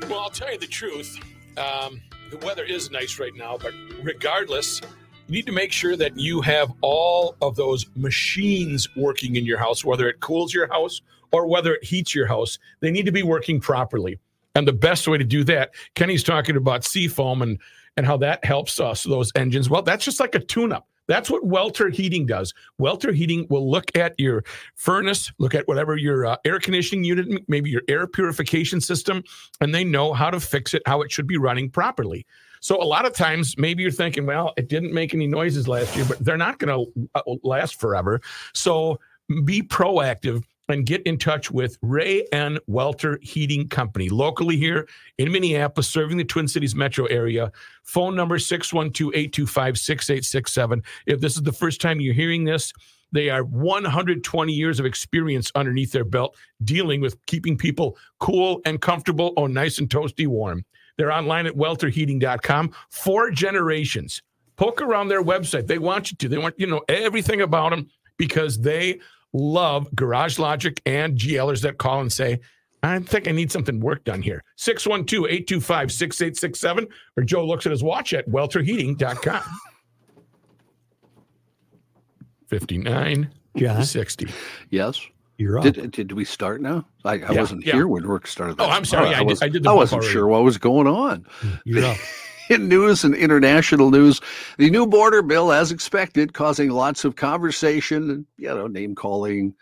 Well, I'll tell you the truth. Um, the weather is nice right now, but regardless, you need to make sure that you have all of those machines working in your house, whether it cools your house or whether it heats your house. They need to be working properly. And the best way to do that, Kenny's talking about seafoam and and how that helps us those engines. Well, that's just like a tune-up. That's what Welter Heating does. Welter Heating will look at your furnace, look at whatever your uh, air conditioning unit, maybe your air purification system, and they know how to fix it, how it should be running properly. So a lot of times, maybe you're thinking, well, it didn't make any noises last year, but they're not going to uh, last forever. So be proactive and get in touch with Ray and Welter Heating Company, locally here in Minneapolis, serving the Twin Cities metro area. Phone number 612 825 6867. If this is the first time you're hearing this, they are 120 years of experience underneath their belt dealing with keeping people cool and comfortable or nice and toasty warm. They're online at welterheating.com. Four generations. Poke around their website. They want you to. They want you to know everything about them because they love Garage Logic and GLers that call and say, I think I need something work done here. 612 825 6867, or Joe looks at his watch at welterheating.com. 59 John? 60. Yes. You're up. Did, did we start now? I, I Yeah, wasn't yeah. here when work started. Oh, I'm sorry. I, I did- was, I did the I bump wasn't already. sure what was going on. You're up. In news and international news, the new border bill, as expected, causing lots of conversation, and you know, name calling,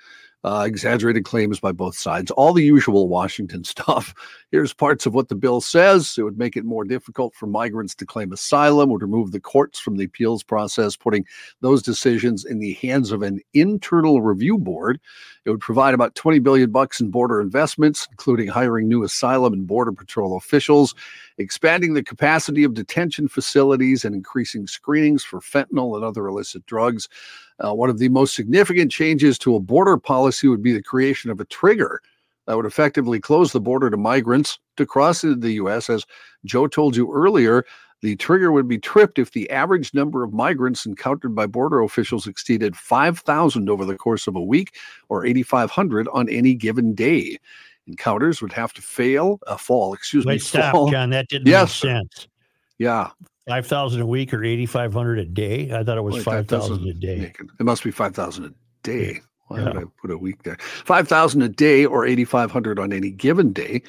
uh, exaggerated claims by both sides, all the usual Washington stuff. Here's parts of what the bill says. It would make it more difficult for migrants to claim asylum, would remove the courts from the appeals process, putting those decisions in the hands of an internal review board. It would provide about 20 billion bucks in border investments, including hiring new asylum and border patrol officials, expanding the capacity of detention facilities, and increasing screenings for fentanyl and other illicit drugs. Uh, one of the most significant changes to a border policy would be the creation of a trigger that would effectively close the border to migrants to cross into the U.S. As Joe told you earlier, the trigger would be tripped if the average number of migrants encountered by border officials exceeded 5,000 over the course of a week or 8,500 on any given day. Encounters would have to fail, uh, fall, excuse me, Wait, stop, fall. John. That didn't Yes, make sir. sense. Yeah. Five thousand a week or eighty five hundred a day. I thought it was five that a day. it- must be 5,000 a day. Why Yeah. did I put a week there? 5,000 a day or 8,500 on any given day.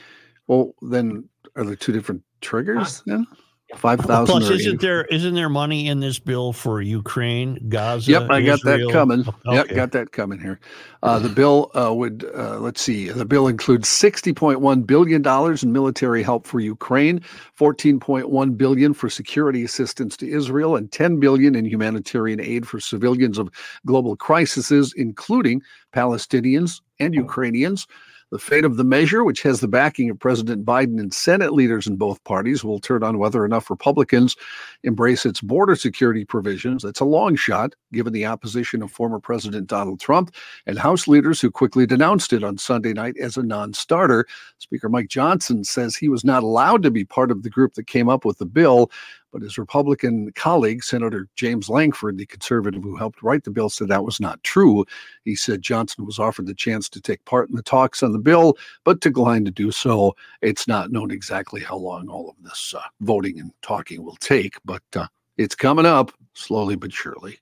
Well, then are there two different triggers then? Five thousand. Plus, isn't there isn't there money in this bill for Ukraine, Gaza? Yep, I got Israel? that coming. Yep, got that coming here. Uh, the bill uh, would uh, let's see. The bill includes sixty point one billion dollars in military help for Ukraine, fourteen point one billion for security assistance to Israel, and ten billion in humanitarian aid for civilians of global crises, including Palestinians and Ukrainians. The fate of the measure, which has the backing of President Biden and Senate leaders in both parties, will turn on whether enough Republicans embrace its border security provisions. That's a long shot, given the opposition of former President Donald Trump and House leaders who quickly denounced it on Sunday night as a non starter. Speaker Mike Johnson says he was not allowed to be part of the group that came up with the bill. But his Republican colleague, Senator James Lankford, the conservative who helped write the bill, said that was not true. He said Johnson was offered the chance to take part in the talks on the bill, but declined to do so. It's not known exactly how long all of this uh, voting and talking will take, but uh, it's coming up slowly but surely.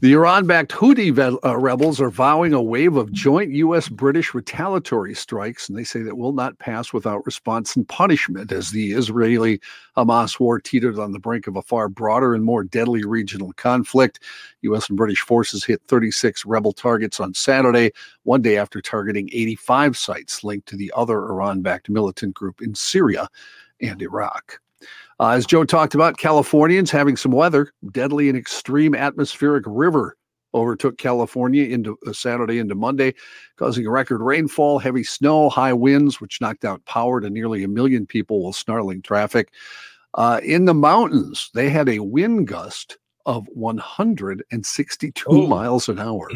The Iran backed Houthi ve- uh, rebels are vowing a wave of joint U.S. British retaliatory strikes, and they say that will not pass without response and punishment as the Israeli Hamas war teetered on the brink of a far broader and more deadly regional conflict. U.S. and British forces hit 36 rebel targets on Saturday, one day after targeting 85 sites linked to the other Iran backed militant group in Syria and Iraq. Uh, as Joe talked about, Californians having some weather. Deadly and extreme atmospheric river overtook California into uh, Saturday into Monday, causing record rainfall, heavy snow, high winds, which knocked out power to nearly a million people while snarling traffic. Uh, in the mountains, they had a wind gust of 162 miles an hour.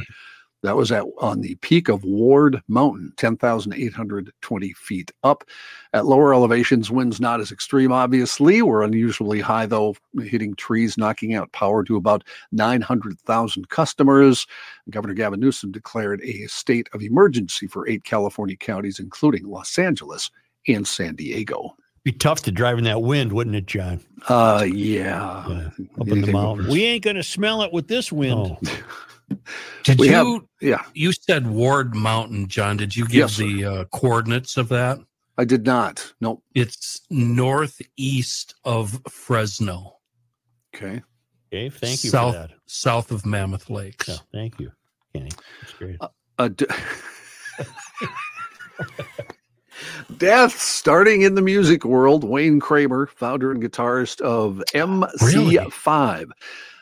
That was at on the peak of Ward Mountain, 10,820 feet up. At lower elevations, winds not as extreme, obviously, were unusually high, though, hitting trees, knocking out power to about 900,000 customers. Governor Gavin Newsom declared a state of emergency for eight California counties, including Los Angeles and San Diego. Be tough to drive in that wind, wouldn't it, John? Uh, yeah. Up in the mountains. We ain't going to smell it with this wind. Did We you? have- yeah. You said Ward Mountain, John. Did you give Yes, the uh, coordinates of that? I did not. Nope. It's northeast of Fresno. Okay. Okay, thank you south, for that. South of Mammoth Lakes. Yeah, thank you, Kenny. That's great. Uh, d- Death starting in the music world. Wayne Kramer, founder and guitarist of MC5, uh,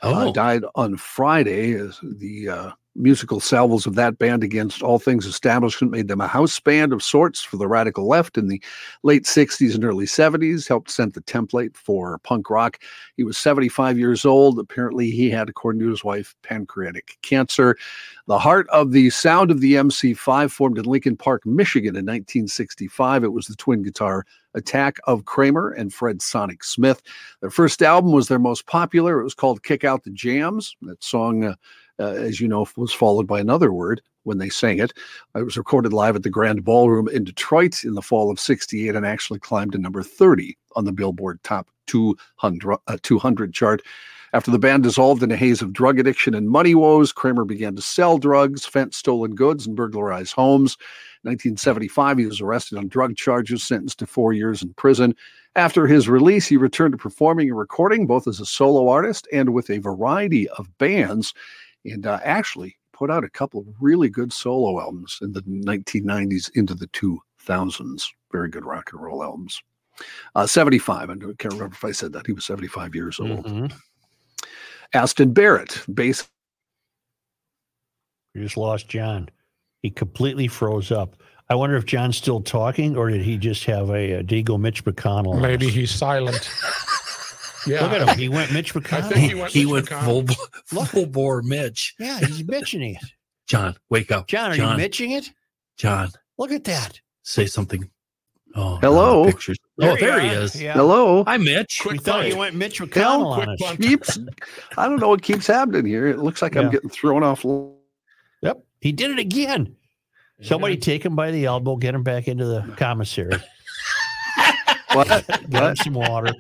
Oh. died on Friday. As the uh, musical salvos of that band against all things establishment made them a house band of sorts for the radical left in the late 60s and early 70s, helped set the template for punk rock. He was 75 years old. Apparently, he had, according to his wife, pancreatic cancer. The heart of the sound of the MC5 formed in Lincoln Park, Michigan in 1965. It was the twin guitar attack of Kramer and Fred Sonic Smith. Their first album was their most popular. It was called Kick Out the Jams. That song, uh, uh, as you know, was followed by another word when they sang it. It was recorded live at the Grand Ballroom in Detroit in the fall of 68 and actually climbed to number 30 on the Billboard Top 200, uh, 200 chart. After the band dissolved in a haze of drug addiction and money woes, Kramer began to sell drugs, fence stolen goods, and burglarize homes. In 1975, he was arrested on drug charges, sentenced to four years in prison. After his release, he returned to performing and recording, both as a solo artist and with a variety of bands, and uh, actually put out a couple of really good solo albums in the 1990s into the 2000s. Very good rock and roll albums. Uh, 75. I don't- can't remember if I said that. He was 75 years old. Mhm. Aston Barrett, bass We just lost John. He completely froze up. I wonder if John's still talking, or did he just have a, a did he go Mitch McConnell? Maybe he's silent. Yeah. Look at him. He went Mitch I McConnell. think he went. He Mitch went McConnell. full, full bore Mitch. yeah, he's bitching it. John, wake up. John, are John, you mitching it? John, Look at that. say something. Oh, Hello? no, pictures. There oh, you there he are. is. Yeah. Hello. Hi, Mitch. We thought punt. you went Mitch McConnell quick on us. punt. Keeps, I don't know what keeps happening here. It looks like I'm getting thrown off. Yep, he did it again. Somebody take him by the elbow, get him back into the commissary, What? get him some water.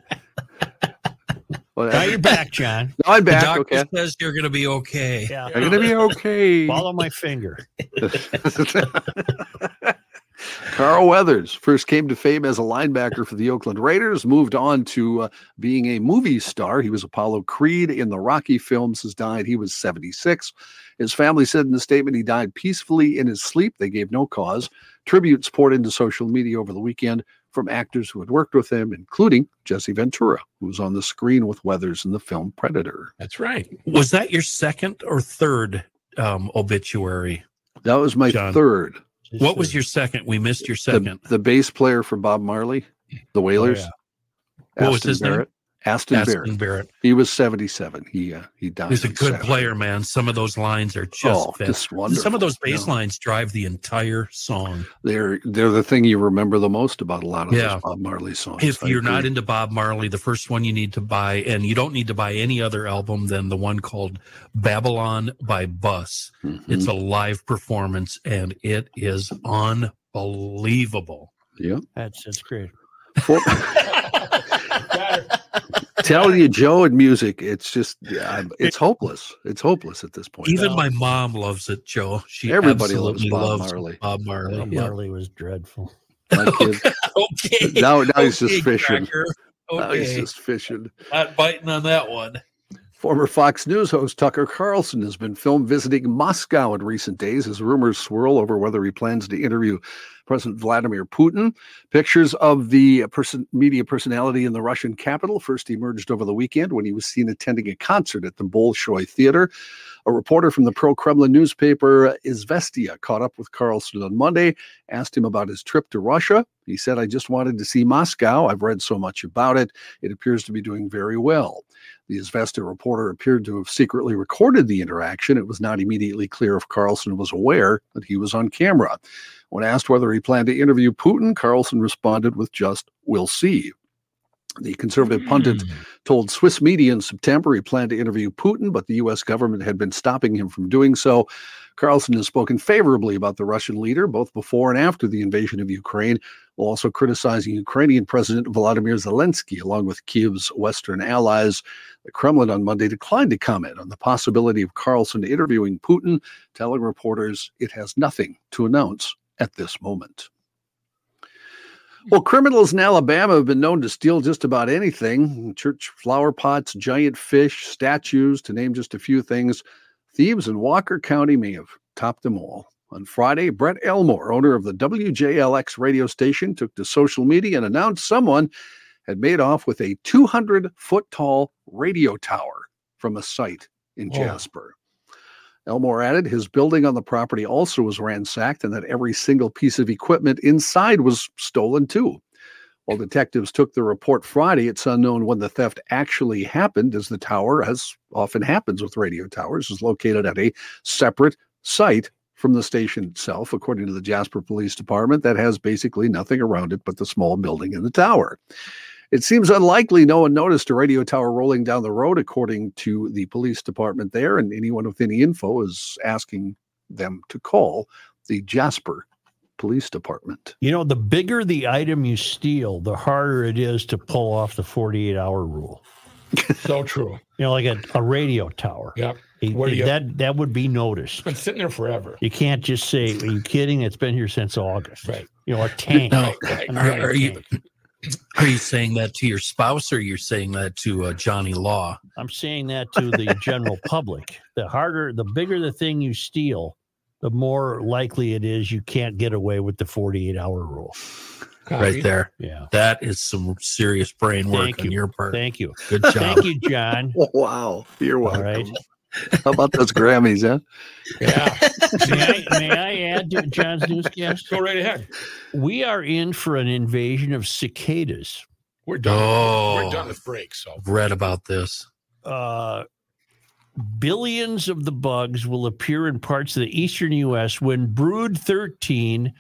What? Now you're back, John. No, I'm The doctor Okay. says you're going to be okay. Yeah. I'm going to be okay. Follow my finger. Carl Weathers first came to fame as a linebacker for the Oakland Raiders, moved on to uh, being a movie star. He was Apollo Creed in the Rocky films, has died. He was 76. His family said in the statement he died peacefully in his sleep. They gave no cause. Tributes poured into social media over the weekend from actors who had worked with him, including Jesse Ventura, who was on the screen with Weathers in the film Predator. That's right. Was that your second or third um, obituary? That was my John. third. What was your second? We missed your second. the bass player for Bob Marley, the Wailers. yeah. What was Aston his name? Barrett. Aston, Aston Barrett. Barrett. He was 77. He uh, he died. He's a good Saturday. player, man. Some of those lines are just, Oh, fit. just Some of those bass Yeah. lines drive the entire song. They're they're the thing you remember the most about a lot of Yeah. those Bob Marley songs. If I you're not into Bob Marley, the first one you need to buy, and you don't need to buy any other album than the one called Babylon by Bus. Mm-hmm. It's a live performance, and it is unbelievable. yeah. That's that's great. For- telling you, Joe, and music, it's just yeah, I'm- it's hopeless. It's hopeless at this point. Even my mom loves it, Joe. She Everybody loves Bob loves Marley. Bob Marley. Bob yeah. Marley was dreadful. Okay. now now he's just fishing. Cracker. Now he's Okay. just fishing. Not biting on that one. Former Fox News host Tucker Carlson has been filmed visiting Moscow in recent days as rumors swirl over whether he plans to interview President Vladimir Putin. Pictures of the person, media personality in the Russian capital first emerged over the weekend when he was seen attending a concert at the Bolshoi Theater. A reporter from the pro Kremlin newspaper uh, Izvestia caught up with Carlson on Monday, asked him about his trip to Russia. He said, I just wanted to see Moscow. I've read so much about it. It appears to be doing very well. The Izvestia reporter appeared to have secretly recorded the interaction. It was not immediately clear if Carlson was aware that he was on camera. When asked whether he planned to interview Putin, Carlson responded with just, We'll see. The conservative pundit hmm. told Swiss media in September he planned to interview Putin, but the U.S. government had been stopping him from doing so. Carlson has spoken favorably about the Russian leader, both before and after the invasion of Ukraine, while also criticizing Ukrainian President Volodymyr Zelensky, along with Kiev's Western allies. The Kremlin on Monday declined to comment on the possibility of Carlson interviewing Putin, telling reporters it has nothing to announce at this moment. Well, criminals in Alabama have been known to steal just about anything church flower pots, giant fish, statues, to name just a few things. Thieves in Walker County may have topped them all. On Friday, Brett Elmore, owner of the WJLX radio station, took to social media and announced someone had made off with a 200 foot tall radio tower from a site in Oh. Jasper. Elmore added his building on the property also was ransacked and that every single piece of equipment inside was stolen too. While detectives took the report Friday, it's unknown when the theft actually happened, as the tower, as often happens with radio towers, is located at a separate site from the station itself, according to the Jasper Police Department, that has basically nothing around it but the small building and the tower. It seems unlikely no one noticed a radio tower rolling down the road, according to the police department there. And anyone with any info is asking them to call the Jasper Police Department. You know, the bigger the item you steal, the harder it is to pull off the 48 hour rule. So true. You know, like a, a radio tower. Yep. It- Where do you- that that would be noticed. It's been sitting there forever. You can't just say, "Are you kidding?" It's been here since August. Right. You know, a tank. No, An are, American are you tank. Are you saying that to your spouse or you're saying that to uh, Johnny Law? I'm saying that to the general public. The harder, the bigger the thing you steal, the more likely it is you can't get away with the 48 hour rule. Right there. Yeah. That is some serious brain work Thank on you. your part. Thank you. Good job. Thank you, John. wow. You're welcome. right. How about those Grammys, huh? Yeah. May I, may I add to John's newscast? Go right ahead. We are in for an invasion of cicadas. We're done. Oh. We're done with breaks. So I've read about this. uh, billions of the bugs will appear in parts of the eastern U.S. when Brood 13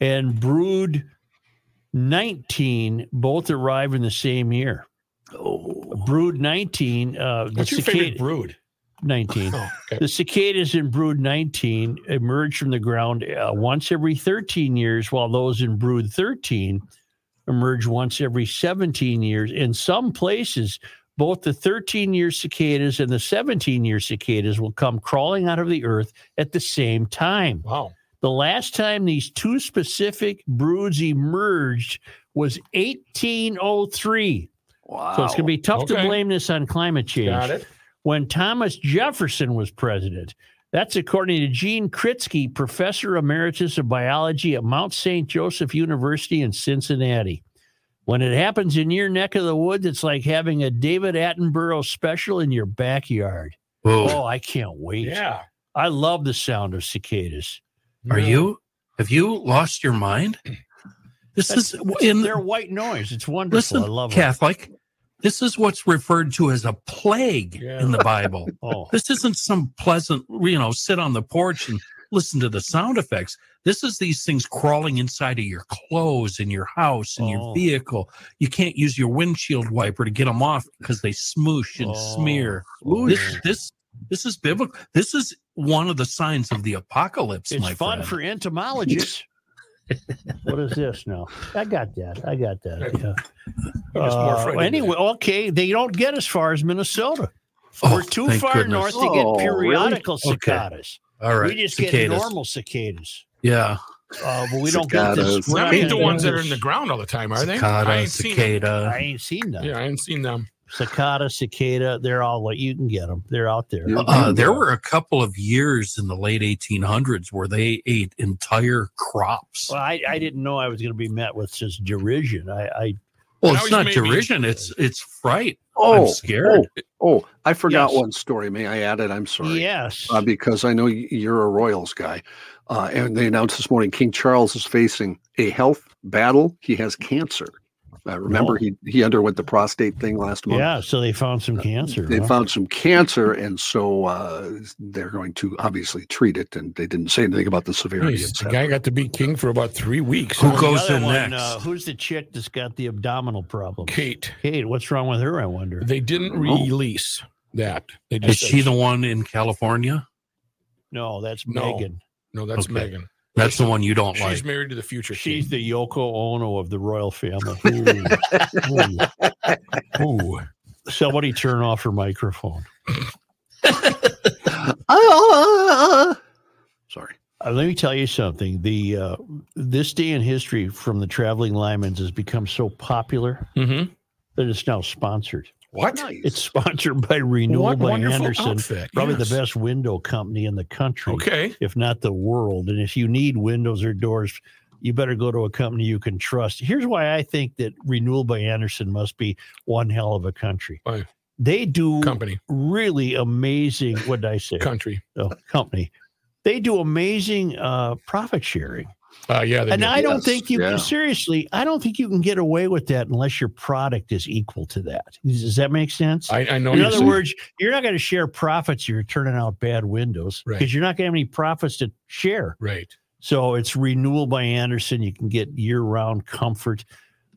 and Brood 19 both arrive in the same year. Oh, Brood 19, uh, the what's your cicada- favorite brood? 19. Oh, okay. The cicadas in Brood 19 emerge from the ground uh, once every 13 years, while those in Brood 13 emerge once every 17 years. In some places, both the 13 year cicadas and the 17 year cicadas will come crawling out of the earth at the same time. Wow. The last time these two specific broods emerged was 1803. Wow. So it's going to be tough to blame this on climate change. Got it. When Thomas Jefferson was president. That's according to Gene Kritsky, professor emeritus of biology at Mount St. Joseph University in Cincinnati. When it happens in your neck of the woods, it's like having a David Attenborough special in your backyard. Whoa. Oh, I can't wait. Yeah. I love the sound of cicadas. Are you? Have you lost your mind? This is in They're white noise. It's wonderful. listen, I love it. This is what's referred to as a plague Yeah. in the Bible. Oh, This isn't some pleasant, you know, sit on the porch and listen to the sound effects. This is these things crawling inside of your clothes in your house in Oh. your vehicle. You can't use your windshield wiper to get them off because they smoosh and Oh. smear. Oh. This this this is biblical. This is one of the signs of the apocalypse. it's fun friend. for entomologists. What is this now? I got that. I got that. Yeah. Give us more Uh, anyway, okay, they don't get as far as Minnesota. Oh, We're too far goodness. north to get Oh, really? periodical Okay. cicadas. All right, We just cicadas. get normal cicadas. Yeah, Uh, but we don't get this. Cicadas. we're not the ones that are in the ground all the time, are they? I cicada, ain't seen them. cicada. I ain't seen them. Yeah, I ain't seen them. Cicada, cicada, they're all like you can get them. They're out there. Yeah. Uh, there were a couple of years in the late 1800s where they ate entire crops. Well, I, I didn't know I was going to be met with such derision. I, I Well, it's not made me- derision; it's it's fright. Oh, I'm scared. Oh, oh, I forgot Yes. one story. May I add it? I'm sorry. yes, Uh, because I know you're a Royals guy. Uh, and they announced this morning King Charles is facing a health battle. He has cancer. Uh, remember, Oh. he, he underwent the prostate thing last month. yeah. So they found some cancer. They huh? found some cancer, and so uh, they're going to obviously treat it. And they didn't say anything about the severity. Jeez, et the guy got to be king for about three weeks. Who huh? goes The other in one, next? Uh, who's the chick that's got the abdominal problem? Kate. Kate, what's wrong with her? I wonder. They didn't release that. They Is she the one in California? No, that's No. Meghan. No, that's Okay. Meghan. That's the one you don't like. She's like. married to the future She's king. the Yoko Ono of the royal family. Ooh. Ooh. Somebody turn off her microphone. Ah! Sorry. Uh, let me tell you something. The uh, this day in history from the traveling Lymans has become so popular Mm-hmm. that it's now sponsored. What? Nice. It's sponsored by Renewal What by Andersen, outfit. probably Yes. the best window company in the country, Okay. if not the world. And if you need windows or doors, you better go to a company you can trust. Here's why I think that Renewal by Andersen must be one hell of a country. Why? They do Company. really amazing. What did I say? Country. Oh, company. They do amazing uh, profit sharing. Uh, yeah. And. I don't Yes, think you yeah. seriously, I don't think you can get away with that unless your product is equal to that. Does that make sense? I, I know. In other saying- words, you're not going to share profits. You're turning out bad windows Right. because you're not going to have any profits to share. right. So it's renewal by Andersen. You can get year round comfort.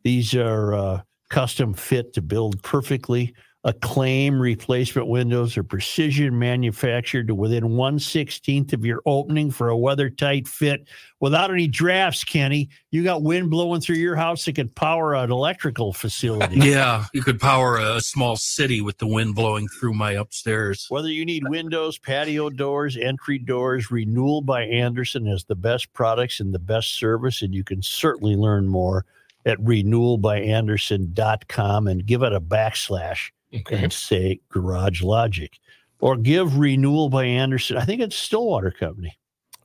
These are uh, custom fit to build perfectly. Acclaim replacement windows are precision manufactured to within one sixteenth of your opening for a weather tight fit without any drafts. Kenny, you got wind blowing through your house that could power an electrical facility. Yeah, you could power a small city with the wind blowing through my upstairs. Whether you need windows, patio doors, entry doors, Renewal by Andersen has the best products and the best service, and you can certainly learn more at renewalbyandersen.com and give it a backslash Okay. and say Garage Logic. Or give Renewal by Andersen. I think it's Stillwater Company.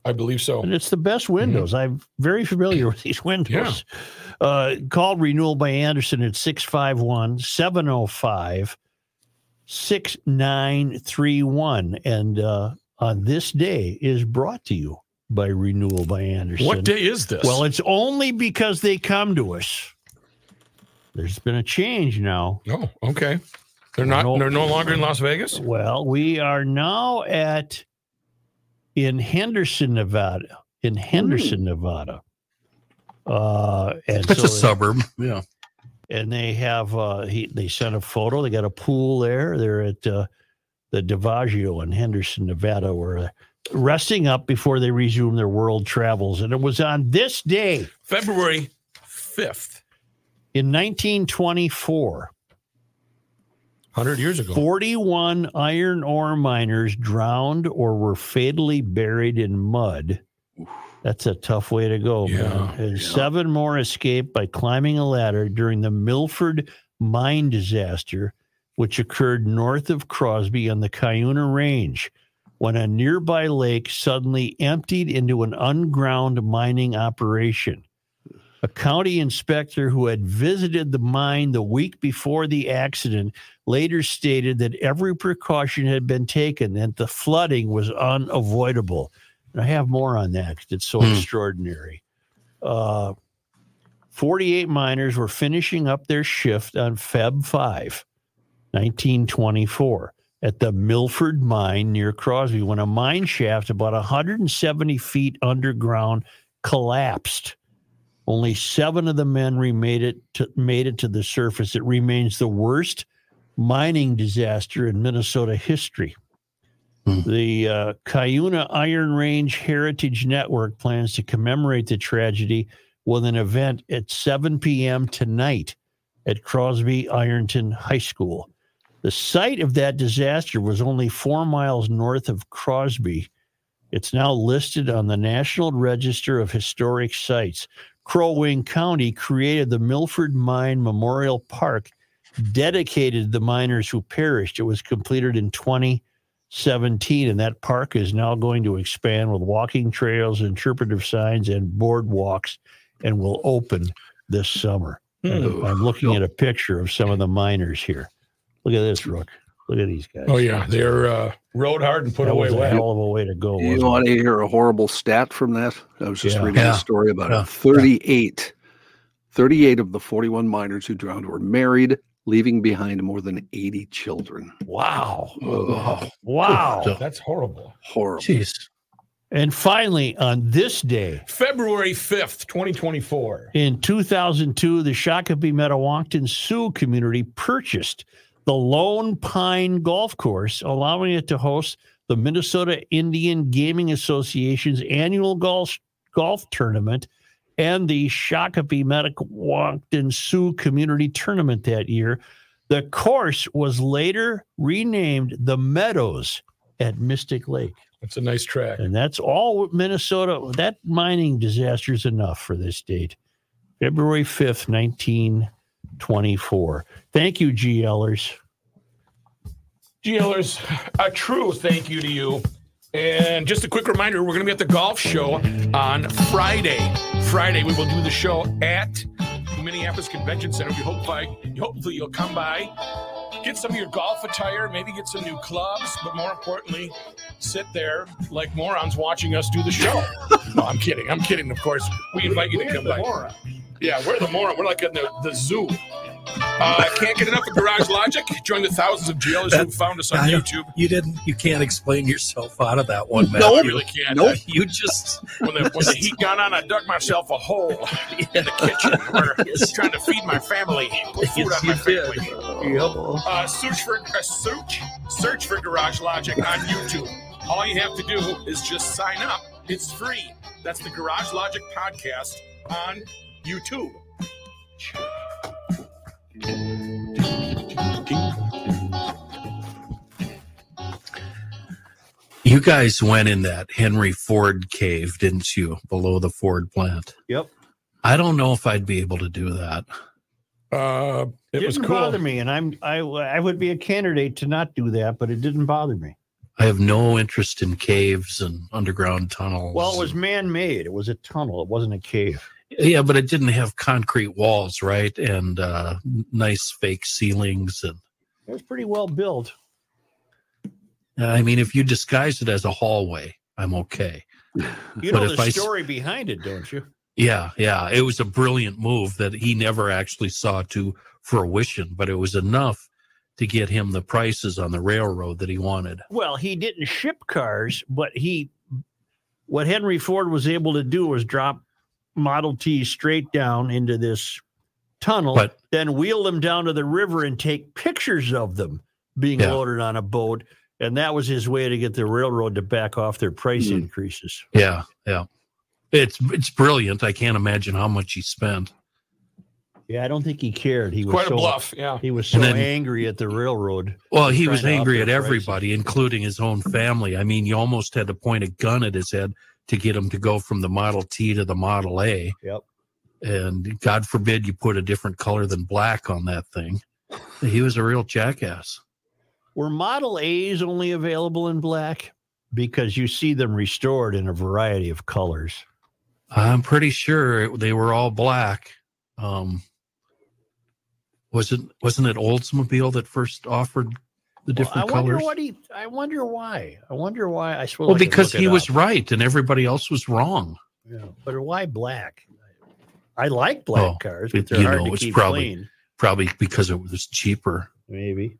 I believe so. And it's the best windows. I'm very familiar with these windows. Uh, call Renewal by Andersen at 651 705 6931. And uh, on this day is brought to you by Renewal by Andersen. What day is this? Well, it's only because they come to us. There's been a change now. oh, okay. They're not. No. They're no longer in Las Vegas. Well, we are now at in Henderson, Nevada. In Henderson, Nevada. Uh, and It's so a suburb. Yeah. and they have uh, he they sent a photo. They got a pool there. They're at uh, the Divaggio in Henderson, Nevada, where they're resting up before they resume their world travels. And it was on this day February fifth, in 1924. Hundred years ago. 41 iron ore miners drowned or were fatally buried in mud That's a tough way to go, man. Yeah, seven more escaped by climbing a ladder during the Milford mine disaster, which occurred north of Crosby on the Cuyuna Range, when a nearby lake suddenly emptied into an unground mining operation. A county inspector who had visited the mine the week before the accident later stated that every precaution had been taken and the flooding was unavoidable. And I have more on that 'cause it's so Hmm. extraordinary. Uh, 48 miners were finishing up their shift on Feb 5, 1924, at the Milford mine near Crosby when a mine shaft about 170 feet underground collapsed. Only seven of the men remade it to, made it to the surface. It remains the worst mining disaster in Minnesota history. The uh, Cuyuna Iron Range Heritage Network plans to commemorate the tragedy with an event at 7 p.m. tonight at Crosby Ironton High School. The site of that disaster was only four miles north of Crosby. It's now listed on the National Register of Historic Sites. Crow Wing County created the Milford Mine Memorial Park, dedicated to the miners who perished. It was completed in 2017, and that park is now going to expand with walking trails, interpretive signs, and boardwalks, and will open this summer. Hmm. I'm looking at a picture of some of the miners here. Look at this, Rook. Look at these guys. Oh yeah, they're uh, rode hard and put that away was a wet. hell of a way to go. You want it? to hear a horrible stat from that? I was just Yeah. reading Yeah. a story about Yeah. it. 38, 38 of the 41 miners who drowned were married, leaving behind more than 80 children. Wow. Oh, Wow. That's horrible. Horrible. jeez. And finally, on this day February fifth, twenty twenty four. in 2002, the Shakopee Mdewakanton Sioux community purchased the Lone Pine Golf Course, allowing it to host the Minnesota Indian Gaming Association's annual golf golf tournament and the Shakopee Mdewakanton Sioux Community Tournament that year. The course was later renamed the Meadows at Mystic Lake. That's a nice track. And that's all Minnesota. That mining disaster is enough for this date. February 5th, 1924. Thank you, GLers. GLers, a true thank you to you. And just a quick reminder, we're going to be at the golf show on Friday. Friday, we will do the show at the Minneapolis Convention Center. We hope by, hopefully you'll come by, get some of your golf attire, maybe get some new clubs, but more importantly, sit there like morons watching us do the show. no, I'm kidding. I'm kidding, of course. We invite you to come by. Yeah, we're the moron. We're like in the, the zoo. Uh, can't get enough of Garage Logic. Join the thousands of GLers who found us on I YouTube. You didn't. You can't explain yourself out of that one, man. No, I really can't. Nope. You just When the, when the heat got on, I dug myself a hole in the kitchen. Where trying to feed my family, put food Yes, on my you did. family. Uh, search for uh, search search for Garage Logic on YouTube. All you have to do is just sign up. It's free. That's the Garage Logic podcast on YouTube. You guys went in that Henry Ford cave, didn't you, below the Ford plant? Yep. I don't know if I'd be able to do that. Uh, it didn't was cool. bother me, and I'm I I would be a candidate to not do that, but it didn't bother me. I have no interest in caves and underground tunnels. Well, it was man-made. It was a tunnel. It wasn't a cave. Yeah, but it didn't have concrete walls, right? And uh, nice fake ceilings. And It was pretty well built. I mean, if you disguise it as a hallway, I'm okay. You know the I s- story behind it, don't you? Yeah, yeah. It was a brilliant move that he never actually saw to fruition, but it was enough to get him the prices on the railroad that he wanted. Well, he didn't ship cars, but he what Henry Ford was able to do was drop Model T straight down into this tunnel, But- then wheel them down to the river and take pictures of them being Yeah. loaded on a boat. And that was his way to get the railroad to back off their price Hmm. increases. Yeah, yeah. It's it's brilliant. I can't imagine how much he spent. Yeah, I don't think he cared. He was Quite a so, bluff. Yeah. He was so then- angry at the railroad. Well, he was angry at prices. everybody, including his own family. I mean, you almost had to point a gun at his head to get him to go from the Model T to the Model A. Yep. And God forbid you put a different color than black on that thing. He was a real jackass. Were Model A's only available in black? Because you see them restored in a variety of colors. I'm pretty sure they were all black. Um, was it wasn't it Oldsmobile that first offered the Well, different I wonder what he. I wonder why. I wonder why. I suppose. well, I because he was up. right and everybody else was wrong. Yeah, but why black? I like black Oh, cars, it- but they're you hard know, to it's keep probably- clean. Probably because it was cheaper. Maybe.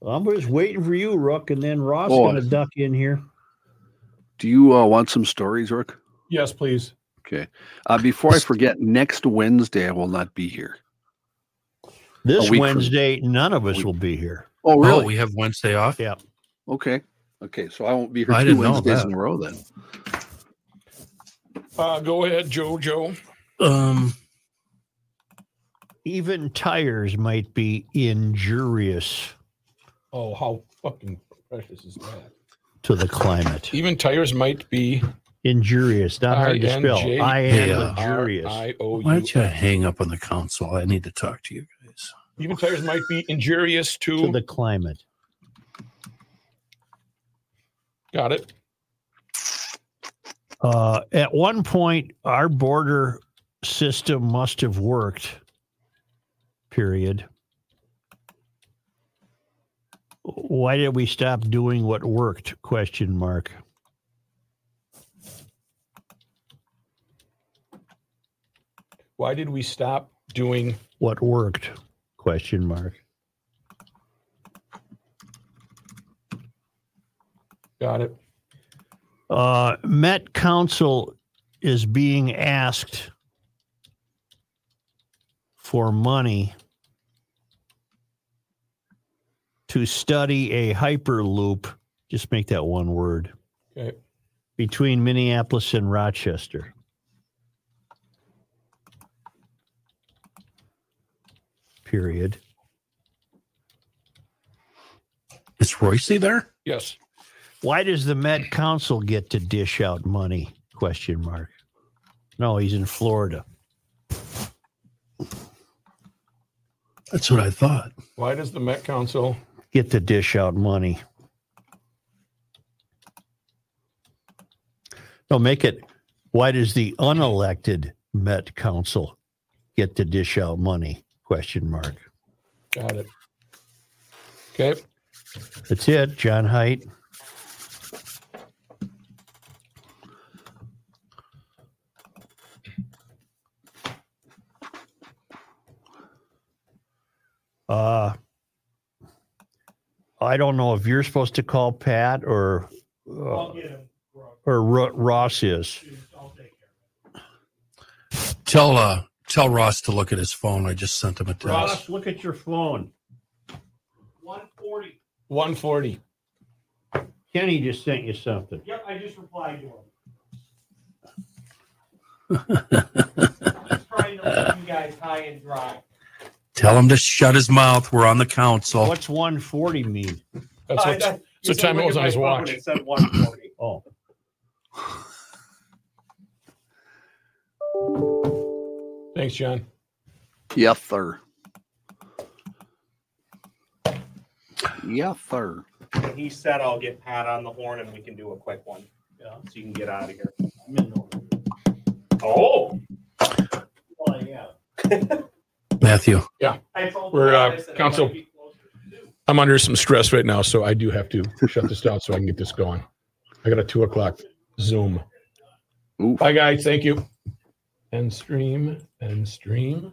Well, I'm just waiting for you, Rook, and then Ross Oh, going to duck in here. Do you uh, want some stories, Rook? Yes, please. Okay. Uh, before I forget, next Wednesday I will not be here. This A week from- Wednesday, none of us will be here. Oh, really? Oh, we have Wednesday off. Yeah. Okay. Okay. So I won't be here I two didn't know Wednesdays that. in a row then. Uh, go ahead, Joe. Joe. Um, Even tires might be injurious Oh, how fucking precious is that? to the climate. Even tires might be Injurious, not hard to spell. I am injurious. R-I-O-U. why don't you hang up on the console? I need to talk to you guys. Even tires might be injurious To to. the climate. Got it. Uh, at one point, our border system must have worked. Period. Why did we stop doing what worked? Question mark. Why did we stop doing? What worked? Question mark. Got it. Uh, Met Council is being asked for money to study a hyperloop. Just make that one word Okay. between Minneapolis and Rochester. Period. Is Royce there? Yes. Why does the Met Council get to dish out money? Question mark. No, he's in Florida. That's what I thought. Why does the Met Council? Get to dish out money. No, make it. Why does the unelected Met Council get to dish out money? Question mark. Got it. Okay. That's it, John Heidt. Uh, I don't know if you're supposed to call Pat or uh, or Ro- Ross is. Tell uh tell Ross to look at his phone. I just sent him a text. Ross, look at your phone. 140. 140. Kenny just sent you something. Yep, I just replied to him. Just trying to leave you guys high and dry. Tell him to shut his mouth. We're on the council. What's 140 mean? That's what, that- that's he what time it was on his watch. It said 140. Oh, Thanks, John. Yes, sir. Yes, sir. And he said I'll get Pat on the horn and we can do a quick one. Yeah. So you can get out of here. I'm in no- Oh. Oh, yeah. Matthew. Yeah. I told We're, Pat, uh, I said I council- might be closer to two. I'm under some stress right now, so I do have to shut this down so I can get this going. I got a two o'clock Zoom. Ooh. Bye, guys. Thank you. End stream. and stream.